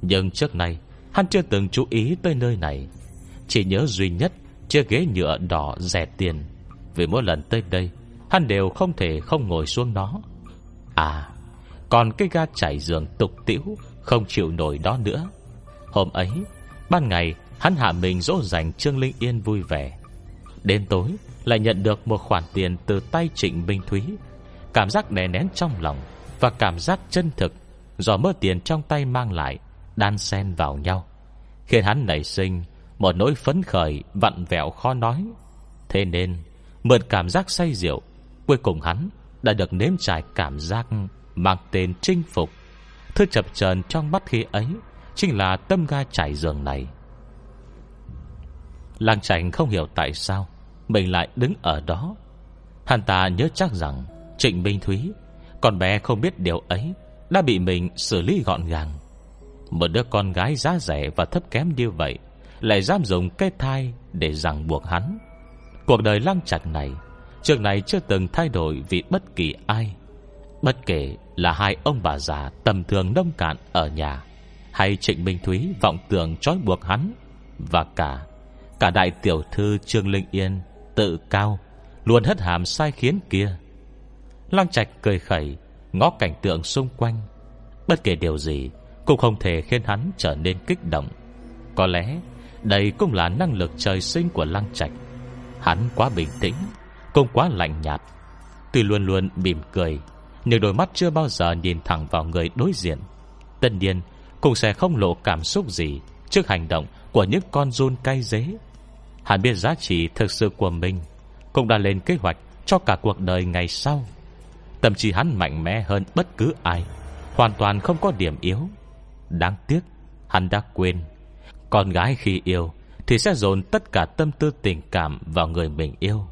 Nhưng trước nay Hắn chưa từng chú ý tới nơi này. Chỉ nhớ duy nhất Chiếc ghế nhựa đỏ rẻ tiền. Vì mỗi lần tới đây Hắn đều không thể không ngồi xuống nó À Còn cái ga chảy giường tục tiễu Không chịu nổi đó nữa. Hôm ấy, Ban ngày, hắn hạ mình dỗ dành Trương Linh Yên vui vẻ. Đến tối, lại nhận được một khoản tiền Từ tay Trịnh Minh Thúy. Cảm giác đè nén trong lòng Và cảm giác chân thực Do mơ tiền trong tay mang lại Đan xen vào nhau. Khiến hắn nảy sinh Một nỗi phấn khởi vặn vẹo khó nói. Thế nên, Mượn cảm giác say rượu Cuối cùng hắn đã được nếm trải cảm giác Mang tên chinh phục. Thứ chập chờn trong mắt khi ấy Chính là tâm ga trải giường này. Làng trành không hiểu tại sao Mình lại đứng ở đó. Hắn ta nhớ chắc rằng Trịnh Minh Thúy, Con bé không biết điều ấy, Đã bị mình xử lý gọn gàng. Một đứa con gái giá rẻ và thấp kém như vậy Lại dám dùng cái thai Để ràng buộc hắn. Cuộc đời lăng chặt này Trường này chưa từng thay đổi vì bất kỳ ai. Bất kể là hai ông bà già tầm thường nông cạn ở nhà, Hay Trịnh Minh Thúy vọng tưởng trói buộc hắn, Và cả Cả đại tiểu thư Trương Linh Yên Tự cao, Luôn hất hàm sai khiến kia. Lăng Trạch cười khẩy, Ngó cảnh tượng xung quanh. Bất kể điều gì, Cũng không thể khiến hắn trở nên kích động. Có lẽ đây cũng là năng lực trời sinh của Lăng Trạch. Hắn quá bình tĩnh. Cũng quá lạnh nhạt. Tuy luôn luôn mỉm cười, Nhưng đôi mắt chưa bao giờ nhìn thẳng vào người đối diện. Tất nhiên, Cũng sẽ không lộ cảm xúc gì Trước hành động của những con run cay dế Hắn biết giá trị thực sự của mình, Cũng đã lên kế hoạch Cho cả cuộc đời ngày sau. Tâm trí hắn mạnh mẽ hơn bất cứ ai, Hoàn toàn không có điểm yếu. Đáng tiếc, Hắn đã quên. Con gái khi yêu Thì sẽ dồn tất cả tâm tư tình cảm Vào người mình yêu.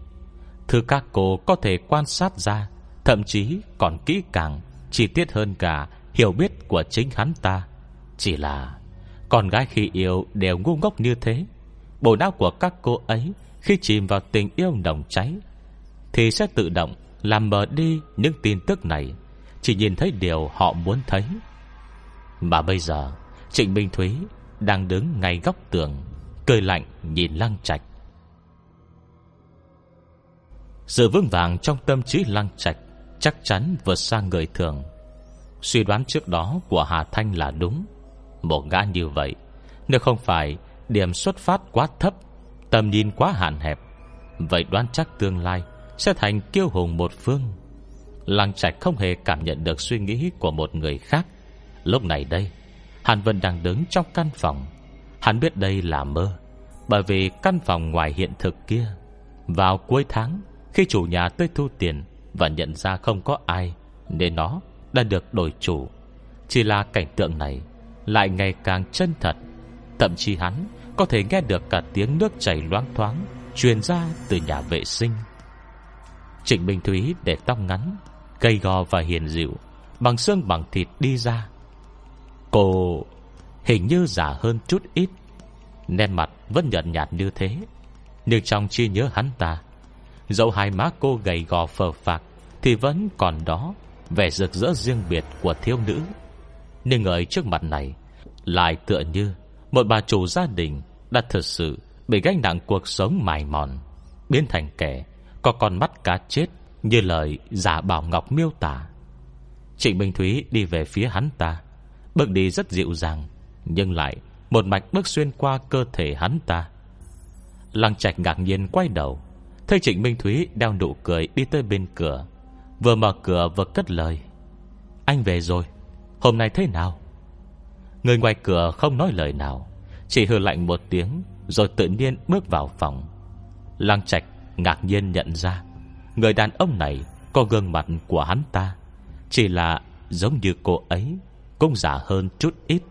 Thứ các cô có thể quan sát ra, Thậm chí còn kỹ càng, Chi tiết hơn cả hiểu biết của chính hắn ta. Chỉ là Con gái khi yêu đều ngu ngốc như thế. Bộ não của các cô ấy Khi chìm vào tình yêu nồng cháy Thì sẽ tự động Làm mờ đi những tin tức này. Chỉ nhìn thấy điều họ muốn thấy. Mà bây giờ, Trịnh Minh Thúy Đang đứng ngay góc tường, Cười lạnh nhìn lăng trạch. Sự vững vàng trong tâm trí lăng trạch Chắc chắn vượt xa người thường. Suy đoán trước đó của Hà Thanh là đúng. Một gã như vậy, Nếu không phải điểm xuất phát quá thấp, Tầm nhìn quá hạn hẹp, Vậy đoán chắc tương lai Sẽ thành kiêu hùng một phương. Lăng trạch không hề cảm nhận được suy nghĩ Của một người khác. Lúc này đây Hàn Vân đang đứng trong căn phòng. Hắn biết đây là mơ, Bởi vì căn phòng ngoài hiện thực kia, Vào cuối tháng khi chủ nhà tới thu tiền Và nhận ra không có ai, Nên nó đã được đổi chủ. Chỉ là cảnh tượng này Lại ngày càng chân thật. Thậm chí hắn có thể nghe được cả tiếng nước chảy loáng thoáng, Truyền ra từ nhà vệ sinh. Trịnh Minh Thúy để tóc ngắn Cây gò và hiền dịu, Bằng xương bằng thịt đi ra. Cô hình như già hơn chút ít, Nét mặt vẫn nhợt nhạt như thế, Nhưng trong chi nhớ hắn ta Dẫu hai má cô gầy gò phờ phạc, Thì vẫn còn đó Vẻ rực rỡ riêng biệt của thiếu nữ. Nhưng ở trước mặt này, Lại tựa như Một bà chủ gia đình Đã thật sự bị gánh nặng cuộc sống mài mòn, Biến thành kẻ Có con mắt cá chết Như lời giả bảo ngọc miêu tả. Trịnh Minh Thúy đi về phía hắn ta, Bước đi rất dịu dàng, Nhưng lại một mạch bước xuyên qua cơ thể hắn ta. Lăng trạch ngạc nhiên quay đầu Thấy Trịnh Minh Thúy đeo nụ cười đi tới bên cửa, Vừa mở cửa vừa cất lời. Anh về rồi, Hôm nay thế nào? Người ngoài cửa không nói lời nào, Chỉ hư lạnh một tiếng Rồi tự nhiên bước vào phòng. Lăng Trạch ngạc nhiên nhận ra, Người đàn ông này Có gương mặt của hắn ta, Chỉ là giống như cô ấy, Cũng giả hơn chút ít.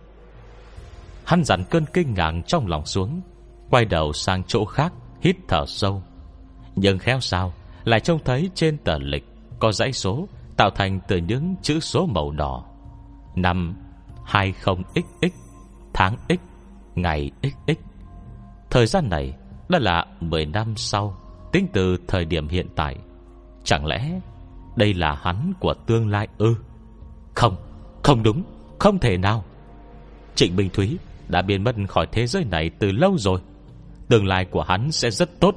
Hắn dặn cơn kinh ngạc trong lòng xuống, Quay đầu sang chỗ khác, Hít thở sâu. Nhưng khéo sao Lại trông thấy trên tờ lịch có dãy số tạo thành từ những chữ số màu đỏ. Năm 20XX, tháng X, ngày XX. Thời gian này đã là 10 năm sau, tính từ thời điểm hiện tại. Chẳng lẽ đây là hắn của tương lai ư? Không, không đúng, không thể nào. Trịnh Bình Thúy đã biến mất khỏi thế giới này từ lâu rồi. Tương lai của hắn sẽ rất tốt,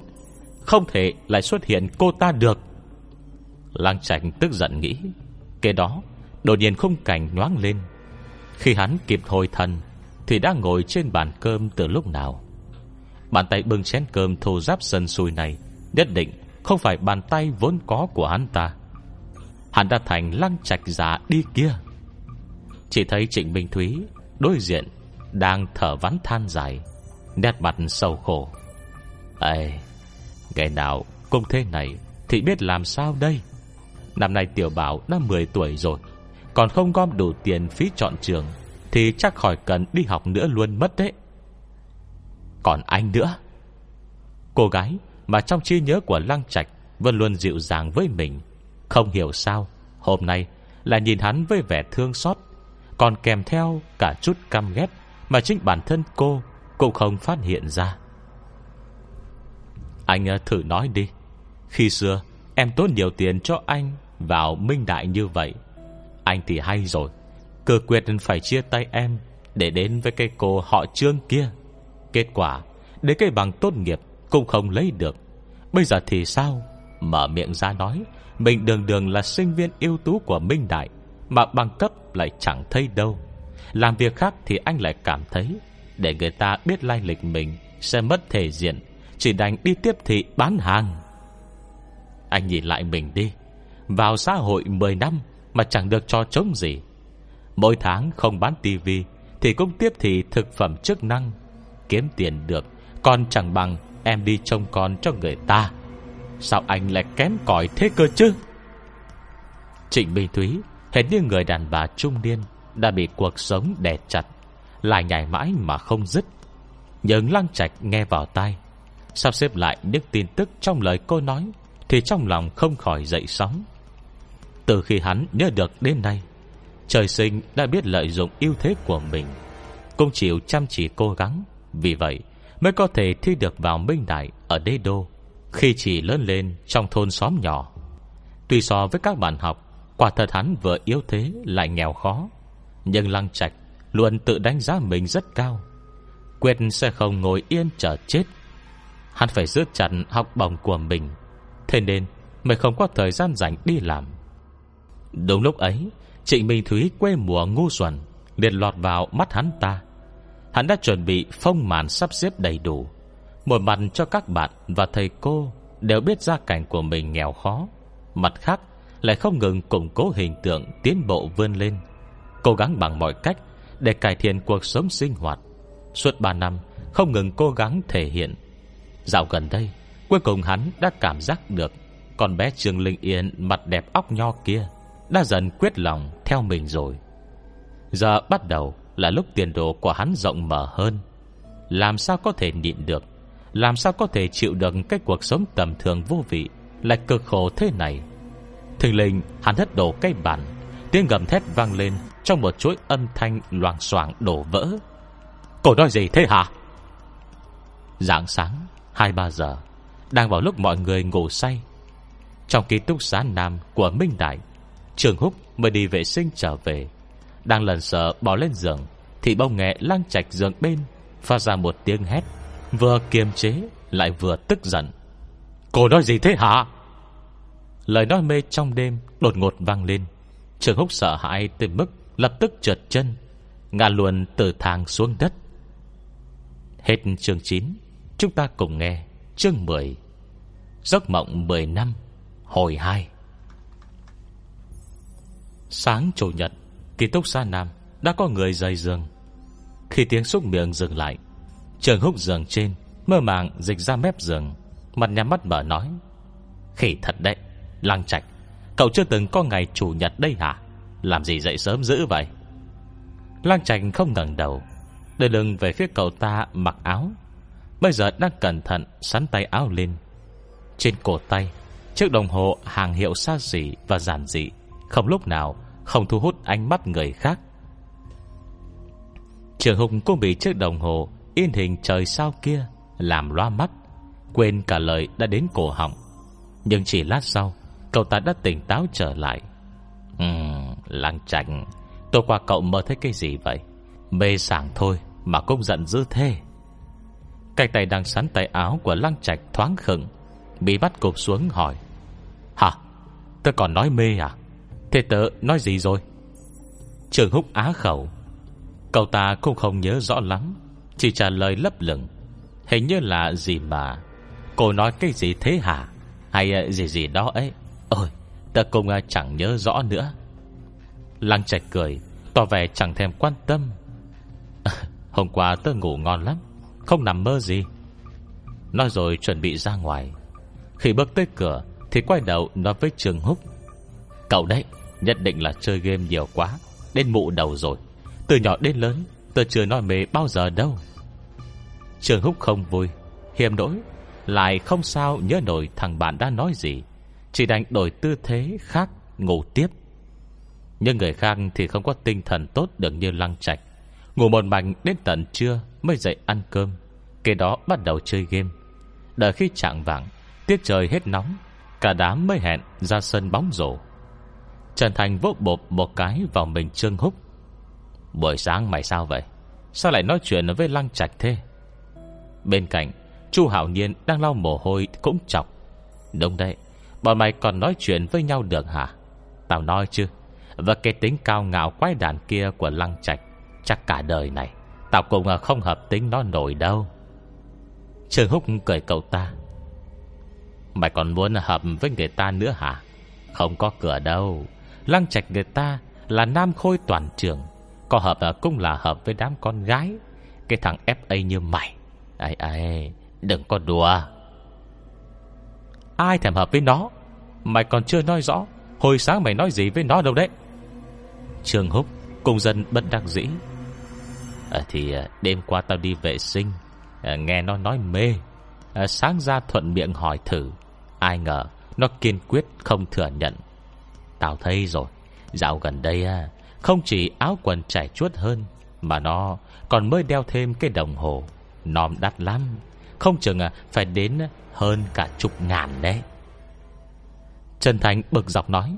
không thể lại xuất hiện cô ta được. Lang Trạch tức giận nghĩ Kế đó, Đột nhiên khung cảnh nhoáng lên. Khi hắn kịp hồi thần, Thì đã ngồi trên bàn cơm từ lúc nào. Bàn tay bưng chén cơm thô giáp sân sùi này, Nhất định không phải bàn tay vốn có của hắn ta. Hắn đã thành lăng trạch giả đi kia. Chỉ thấy Trịnh Minh Thúy Đối diện Đang thở vắn than dài, Nét mặt sầu khổ. Ê Ngày nào cũng thế này Thì biết làm sao đây? Năm nay tiểu bảo đã 10 tuổi rồi, Còn không gom đủ tiền phí chọn trường Thì chắc khỏi cần đi học nữa luôn mất đấy. Còn anh nữa, Cô gái mà trong trí nhớ của Lăng Trạch Vẫn luôn dịu dàng với mình, Không hiểu sao Hôm nay là nhìn hắn với vẻ thương xót, Còn kèm theo cả chút căm ghét Mà chính bản thân cô Cũng không phát hiện ra. Anh ờ, thử nói đi. Khi xưa, em tốn nhiều tiền cho anh vào minh đại như vậy. Anh thì hay rồi. Cơ quyết phải chia tay em Để đến với cái cô họ trương kia. Kết quả Đến cái bằng tốt nghiệp Cũng không lấy được. Bây giờ thì sao? Mở miệng ra nói, Mình đường đường là sinh viên ưu tú của Minh Đại Mà bằng cấp lại chẳng thấy đâu. Làm việc khác thì anh lại cảm thấy Để người ta biết lai lịch mình Sẽ mất thể diện. Chỉ đành đi tiếp thị bán hàng. Anh nhìn lại mình đi. Vào xã hội 10 năm Mà chẳng được cho chống gì. Mỗi tháng không bán tivi Thì cũng tiếp thị thực phẩm chức năng, Kiếm tiền được, Còn chẳng bằng em đi trông con cho người ta. Sao anh lại kém cỏi thế cơ chứ? Trịnh Minh Thúy Hệt như người đàn bà trung niên, Đã bị cuộc sống đè chặt, Lại nhảy mãi mà không dứt. Nhưng lăng trạch nghe vào tai Sắp xếp lại những tin tức trong lời cô nói, Thì trong lòng không khỏi dậy sóng. Từ khi hắn nhớ được đến nay, Trời sinh đã biết lợi dụng ưu thế của mình, Cũng chịu chăm chỉ cố gắng. Vì vậy, mới có thể thi được vào Minh Đại Ở đế đô, Khi chỉ lớn lên trong thôn xóm nhỏ. Tuy so với các bạn học, Quả thật hắn vừa yếu thế lại nghèo khó. Nhưng Lăng Trạch Luôn tự đánh giá mình rất cao, Quyết sẽ không ngồi yên chờ chết. Hắn phải giữ chặt học bổng của mình. Thế nên Mới không có thời gian rảnh đi làm. Đúng lúc ấy Trịnh Minh Thúy quê mùa ngu xuẩn, liền lọt vào mắt hắn ta. Hắn đã chuẩn bị phong màn sắp xếp đầy đủ. Một mặt cho các bạn và thầy cô Đều biết gia cảnh của mình nghèo khó. Mặt khác, Lại không ngừng củng cố hình tượng Tiến bộ vươn lên. Cố gắng bằng mọi cách Để cải thiện cuộc sống sinh hoạt. Suốt 3 năm, không ngừng cố gắng thể hiện Dạo gần đây, Cuối cùng hắn đã cảm giác được Con bé Trương Linh Yên mặt đẹp óc nho kia Đã dần quyết lòng theo mình rồi. Giờ bắt đầu là lúc tiền đồ của hắn rộng mở hơn. Làm sao có thể nhịn được? Làm sao có thể chịu được Cái cuộc sống tầm thường vô vị Lại cực khổ thế này? Thình linh hắn hất đổ cây bàn, Tiếng gầm thét vang lên Trong một chuỗi âm thanh loàng xoàng đổ vỡ. Cổ nói gì thế hả? Dạng sáng 2-3 giờ, Đang vào lúc mọi người ngủ say. Trong ký túc xá nam của Minh Đại, Trường Húc mới đi vệ sinh trở về. Đang lần sợ bỏ lên giường, Thì bông nghe lăng chạch giường bên, Phát ra một tiếng hét, Vừa kiềm chế, lại vừa tức giận. Cô nói gì thế hả? Lời nói mê trong đêm Đột ngột vang lên. Trường Húc sợ hãi tới mức Lập tức trượt chân, Ngã luôn từ thang xuống đất. Hết chương 9 Chúng ta cùng nghe chương 10 Giấc mộng 10 năm, Hồi 2 Sáng chủ nhật, Ký túc xa Nam Đã có người dày giường. Khi tiếng xúc miệng dừng lại, Trường húc giường trên Mơ màng dịch ra mép giường, Mặt nhắm mắt mở nói, Khỉ thật đấy, Lăng Trạch, Cậu chưa từng có ngày chủ nhật đây hả? Làm gì dậy sớm dữ vậy? Lăng Trạch không ngẩng đầu, Đưa lưng về phía cậu ta mặc áo Bây giờ đang cẩn thận Sắn tay áo lên. Trên cổ tay Chiếc đồng hồ hàng hiệu xa xỉ và giản dị Không lúc nào không thu hút ánh mắt người khác. Trường Hùng cũng bị chiếc đồng hồ In hình trời sao kia Làm loa mắt Quên cả lời đã đến cổ họng. Nhưng chỉ lát sau Cậu ta đã tỉnh táo trở lại. Ừm, lăng chảnh Tôi qua cậu mơ thấy cái gì vậy? Mê sảng thôi Mà cũng giận dữ thế. Cái tay đang sắn tay áo của lăng trạch thoáng khựng, Bị bắt cụp xuống hỏi. Hả? Tớ còn nói mê à? Thế tớ nói gì rồi? Trường húc á khẩu. Cậu ta cũng không nhớ rõ lắm, Chỉ trả lời lấp lửng. Hình như là gì mà? Cô nói cái gì thế hả? Hay ờ, gì gì đó ấy? Ôi, tớ cũng ờ, chẳng nhớ rõ nữa. Lăng trạch cười, Tỏ vẻ chẳng thèm quan tâm. Hôm qua tớ ngủ ngon lắm. Không nằm mơ gì. Nói rồi chuẩn bị ra ngoài. Khi bước tới cửa, Thì quay đầu nói với Trường Húc. Cậu đấy, Nhất định là chơi game nhiều quá, Đến mụ đầu rồi. Từ nhỏ đến lớn tôi chưa nói mê bao giờ đâu. Trường Húc không vui Hiểm đỗi Lại không sao nhớ nổi thằng bạn đã nói gì. Chỉ đành đổi tư thế khác, Ngủ tiếp. Nhưng người khác thì không có tinh thần tốt được như lăng trạch. Ngủ một mảnh đến tận trưa Mới dậy ăn cơm. Kế đó bắt đầu chơi game. Đợi khi trạng vạng, Tiết trời hết nóng, Cả đám mới hẹn ra sân bóng rổ. Trần Thành vỗ bộp một cái vào mình Trương Húc. Buổi sáng mày sao vậy? Sao lại nói chuyện với Lăng Trạch thế? Bên cạnh, Chu Hảo Nhiên đang lau mồ hôi cũng chọc. Đúng đấy, Bọn mày còn nói chuyện với nhau được hả? Tao nói chứ, Và cái tính cao ngạo quái đàn kia của Lăng Trạch Chắc cả đời này, Tao cũng à, không hợp tính nó nổi đâu. Trương Húc cười cậu ta. Mày còn muốn hợp với người ta nữa hả? Không có cửa đâu. Lăng trạch người ta là nam khôi toàn trường, Có hợp à, cũng là hợp với đám con gái. Cái thằng FA như mày. Ai ai Đừng có đùa. Ai thèm hợp với nó? Mày còn chưa nói rõ. Hồi sáng mày nói gì với nó đâu đấy? Trường Húc, Cùng dân bất đắc dĩ. Ờ, thì à, đêm qua tao đi vệ sinh. À, Nghe nó nói mê. À, Sáng ra thuận miệng hỏi thử. Ai ngờ Nó kiên quyết không thừa nhận. Tao thấy rồi. Dạo gần đây à, Không chỉ áo quần trải chuốt hơn Mà nó còn mới đeo thêm cái đồng hồ. Nòm đắt lắm. Không chừng à, phải đến hơn cả chục ngàn đấy. Trần Thành bực dọc nói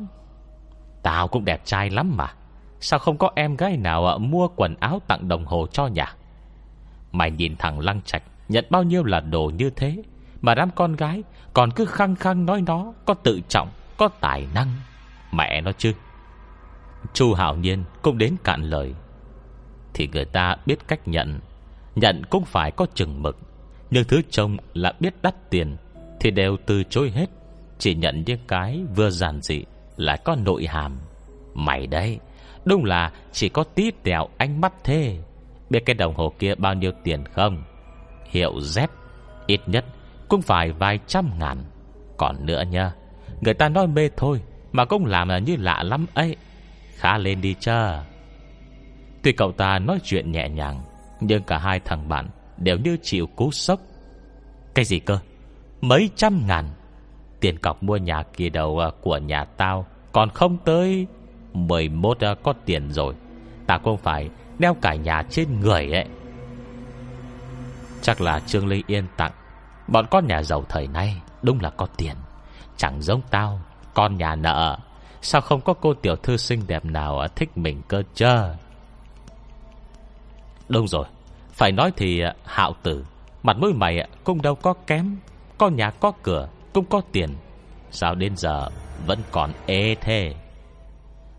Tao cũng đẹp trai lắm mà. Sao không có em gái nào à, mua quần áo tặng đồng hồ cho nhà? Mày nhìn thằng Lăng Trạch Nhận bao nhiêu là đồ như thế? Mà đám con gái Còn cứ khăng khăng nói nó Có tự trọng, có tài năng. Mẹ nó chứ. Chu Hảo Nhiên cũng đến cạn lời. Thì người ta biết cách nhận. Nhận cũng phải có chừng mực. Nhưng thứ trông là biết đắt tiền Thì đều từ chối hết. Chỉ nhận những cái vừa giản dị Lại có nội hàm. Mày đấy Đúng là chỉ có tí tẹo ánh mắt thế. Biết cái đồng hồ kia bao nhiêu tiền không? Hiệu Z, Ít nhất cũng phải vài trăm ngàn. Còn nữa nha Người ta nói mê thôi Mà cũng làm là như lạ lắm ấy. Khá lên đi chờ Tuy cậu ta nói chuyện nhẹ nhàng, Nhưng cả hai thằng bạn Đều như chịu cú sốc. Cái gì cơ? Mấy trăm ngàn? Tiền cọc mua nhà kỳ đầu à, của nhà tao Còn không tới. 11 à, có tiền rồi. Ta cũng phải đeo cả nhà trên người ấy. Chắc là Trương Ly Yên tặng. Bọn con nhà giàu thời nay Đúng là có tiền. Chẳng giống tao Con nhà nợ. Sao không có cô tiểu thư xinh đẹp nào à, thích mình cơ chơ? Đúng rồi. Phải nói thì à, hạo tử Mặt mũi mày à, cũng đâu có kém. Có nhà có cửa Cũng có tiền. Sao đến giờ Vẫn còn ê thế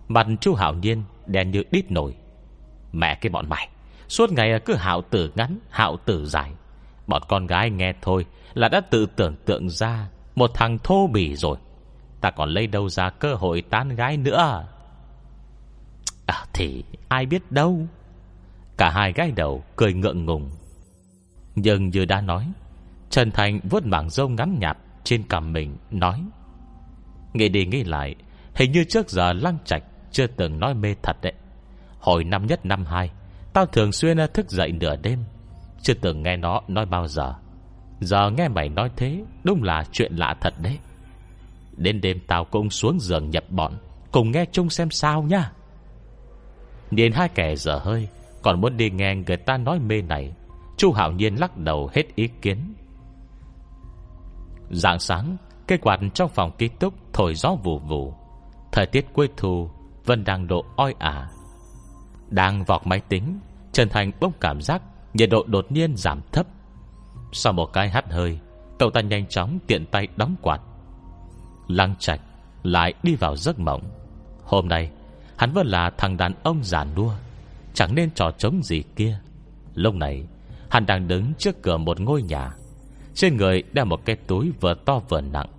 Mặt chú hạo nhiên Đen như đít nổi Mẹ cái bọn mày, Suốt ngày cứ hạo tử ngắn, Hạo tử dài. Bọn con gái nghe thôi Là đã tự tưởng tượng ra Một thằng thô bỉ rồi. Ta còn lấy đâu ra cơ hội tán gái nữa? À thì ai biết đâu. Cả hai gái đầu cười ngượng ngùng. Nhưng như đã nói, Trần Thành vuốt mảng râu ngắn nhạt Trên cằm mình, nói, Nghĩ đi nghĩ lại, Hình như trước giờ lăng trạch chưa từng nói mê thật đấy. Hồi năm nhất năm hai, Tao thường xuyên ờ, thức dậy nửa đêm, Chưa từng nghe nó nói bao giờ. Giờ nghe mày nói thế, Đúng là chuyện lạ thật đấy. Đến đêm tao cũng xuống giường nhập bọn, Cùng nghe chung xem sao nha. Nhìn hai kẻ dở hơi, Còn muốn đi nghe người ta nói mê này, Chu Hạo Nhiên lắc đầu hết ý kiến. Dạng sáng Cây quạt trong phòng ký túc Thổi gió vù vù. Thời tiết cuối thu vẫn đang độ oi ả. Đang vọc máy tính, Trần Thành bỗng cảm giác Nhiệt độ đột nhiên giảm thấp. Sau một cái hắt hơi, Cậu ta nhanh chóng tiện tay đóng quạt. Lăng Trạch lại đi vào giấc mộng. Hôm nay, Hắn vẫn là thằng đàn ông già nua, Chẳng nên trò trống gì kia. Lúc này, Hắn đang đứng trước cửa một ngôi nhà. Trên người đeo một cái túi vừa to vừa nặng.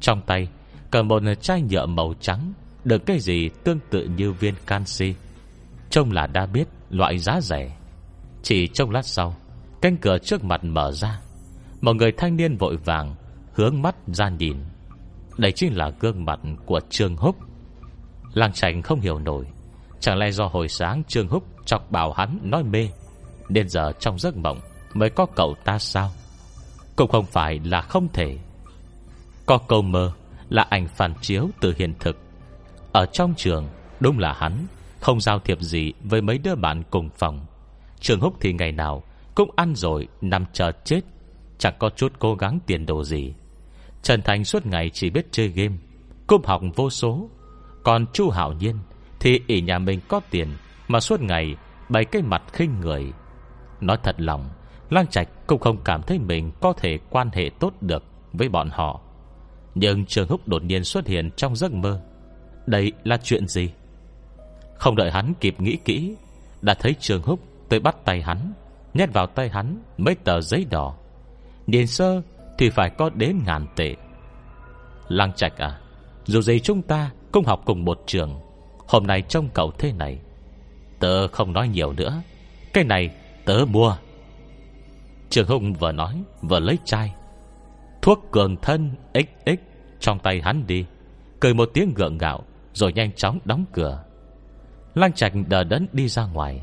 Trong tay Cầm một chai nhựa màu trắng. Được cái gì tương tự như viên canxi? Trông là đã biết Loại giá rẻ. Chỉ trong lát sau, Cánh cửa trước mặt mở ra. Một người thanh niên vội vàng Hướng mắt ra nhìn. Đây chính là gương mặt của Trương Húc. Làng Trành không hiểu nổi. Chẳng lẽ do hồi sáng Trương Húc Chọc bảo hắn nói mê, Nên giờ trong giấc mộng Mới có cậu ta sao? Cũng không phải là không thể. Có câu mơ Là ảnh phản chiếu từ hiện thực. Ở trong trường, Đúng là hắn, Không giao thiệp gì với mấy đứa bạn cùng phòng. Trường Húc thì ngày nào Cũng ăn rồi, nằm chờ chết, Chẳng có chút cố gắng tiền đồ gì. Trần Thành suốt ngày chỉ biết chơi game, Cúp học vô số. Còn Chu Hảo Nhiên Thì ỷ nhà mình có tiền Mà suốt ngày bày cái mặt khinh người. Nói thật lòng Lang Trạch cũng không cảm thấy mình Có thể quan hệ tốt được với bọn họ. Nhưng Trường Húc đột nhiên xuất hiện Trong giấc mơ. Đây là chuyện gì? Không đợi hắn kịp nghĩ kỹ, Đã thấy Trường Húc tới bắt tay hắn, Nhét vào tay hắn mấy tờ giấy đỏ. Điền sơ thì phải có đến ngàn tệ. Lăng Trạch à Dù gì chúng ta cũng học cùng một trường, Hôm nay trông cậu thế này. Tớ không nói nhiều nữa, Cái này tớ mua. Trường Hùng vừa nói, Vừa lấy chai. Thuốc cường thân XX Trong tay hắn đi, Cười một tiếng gượng gạo. Rồi nhanh chóng đóng cửa. Lăng Trạch đờ đẫn đi ra ngoài.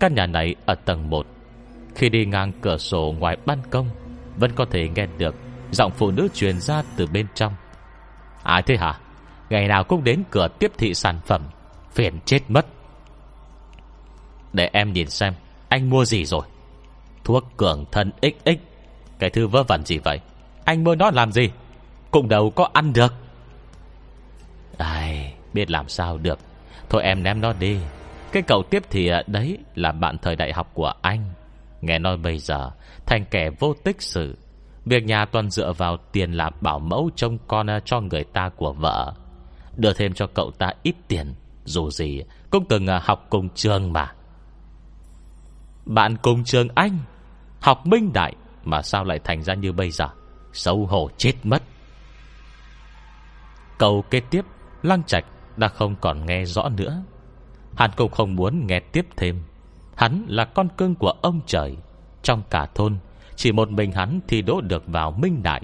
Căn nhà này ở tầng 1 Khi đi ngang cửa sổ ngoài ban công, vẫn có thể nghe được Giọng phụ nữ truyền ra từ bên trong. Ai thế hả? Ngày nào cũng đến cửa tiếp thị sản phẩm, Phiền chết mất. Để em nhìn xem, Anh mua gì rồi? Thuốc cường thân XX Cái thư vớ vẩn gì vậy? Anh mua nó làm gì? Cũng đâu có ăn được. Ai biết làm sao được. Thôi em ném nó đi. Cái cậu tiếp thì ờ, đấy là bạn thời đại học của anh. Nghe nói bây giờ, Thành kẻ vô tích sự. Việc nhà toàn dựa vào tiền làm bảo mẫu Trông con ờ, cho người ta của vợ. Đưa thêm cho cậu ta ít tiền, Dù gì cũng từng ờ, học cùng trường mà. Bạn cùng trường anh, Học minh đại Mà sao lại thành ra như bây giờ? Xấu hổ chết mất. Câu kế tiếp, Lăng Trạch đã không còn nghe rõ nữa. Hắn cũng không muốn nghe tiếp thêm. Hắn là con cưng của ông trời. Trong cả thôn, Chỉ một mình hắn thì đỗ được vào minh đại.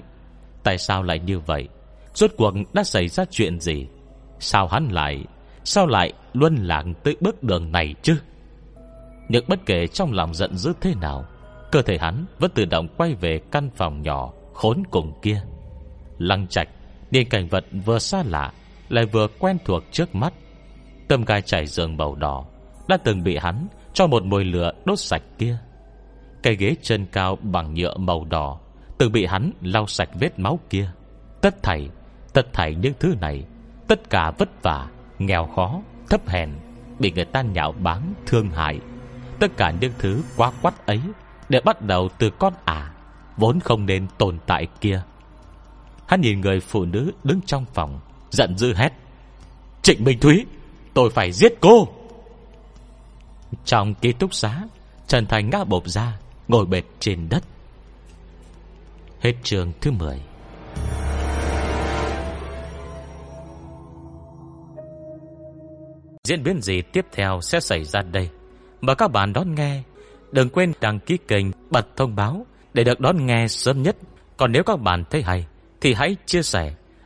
Tại sao lại như vậy? Rốt cuộc đã xảy ra chuyện gì? Sao hắn lại, Sao lại luân lạc tới bước đường này chứ? Nhưng bất kể trong lòng giận dữ thế nào, Cơ thể hắn vẫn tự động quay về căn phòng nhỏ Khốn cùng kia. Lăng trạch Nhìn cảnh vật vừa xa lạ lại vừa quen thuộc trước mắt. Tâm gai chảy giường màu đỏ, Đã từng bị hắn cho một mồi lửa đốt sạch kia. Cây ghế chân cao bằng nhựa màu đỏ, Từng bị hắn lau sạch vết máu kia. Tất thảy Tất thảy những thứ này, Tất cả vất vả, Nghèo khó, Thấp hèn, Bị người ta nhạo báng, Thương hại. Tất cả những thứ quá quắt ấy Để bắt đầu từ con ả, Vốn không nên tồn tại kia. Hắn nhìn người phụ nữ đứng trong phòng Giận dữ hét. Trịnh Minh Thúy, Tôi phải giết cô. Trong ký túc xá, Trần Thành ngã bộp ra, Ngồi bệt trên đất. Hết trường thứ 10 Diễn biến gì tiếp theo sẽ xảy ra đây? Mời các bạn đón nghe. Đừng quên đăng ký kênh, Bật thông báo Để được đón nghe sớm nhất. Còn nếu các bạn thấy hay, Thì hãy chia sẻ.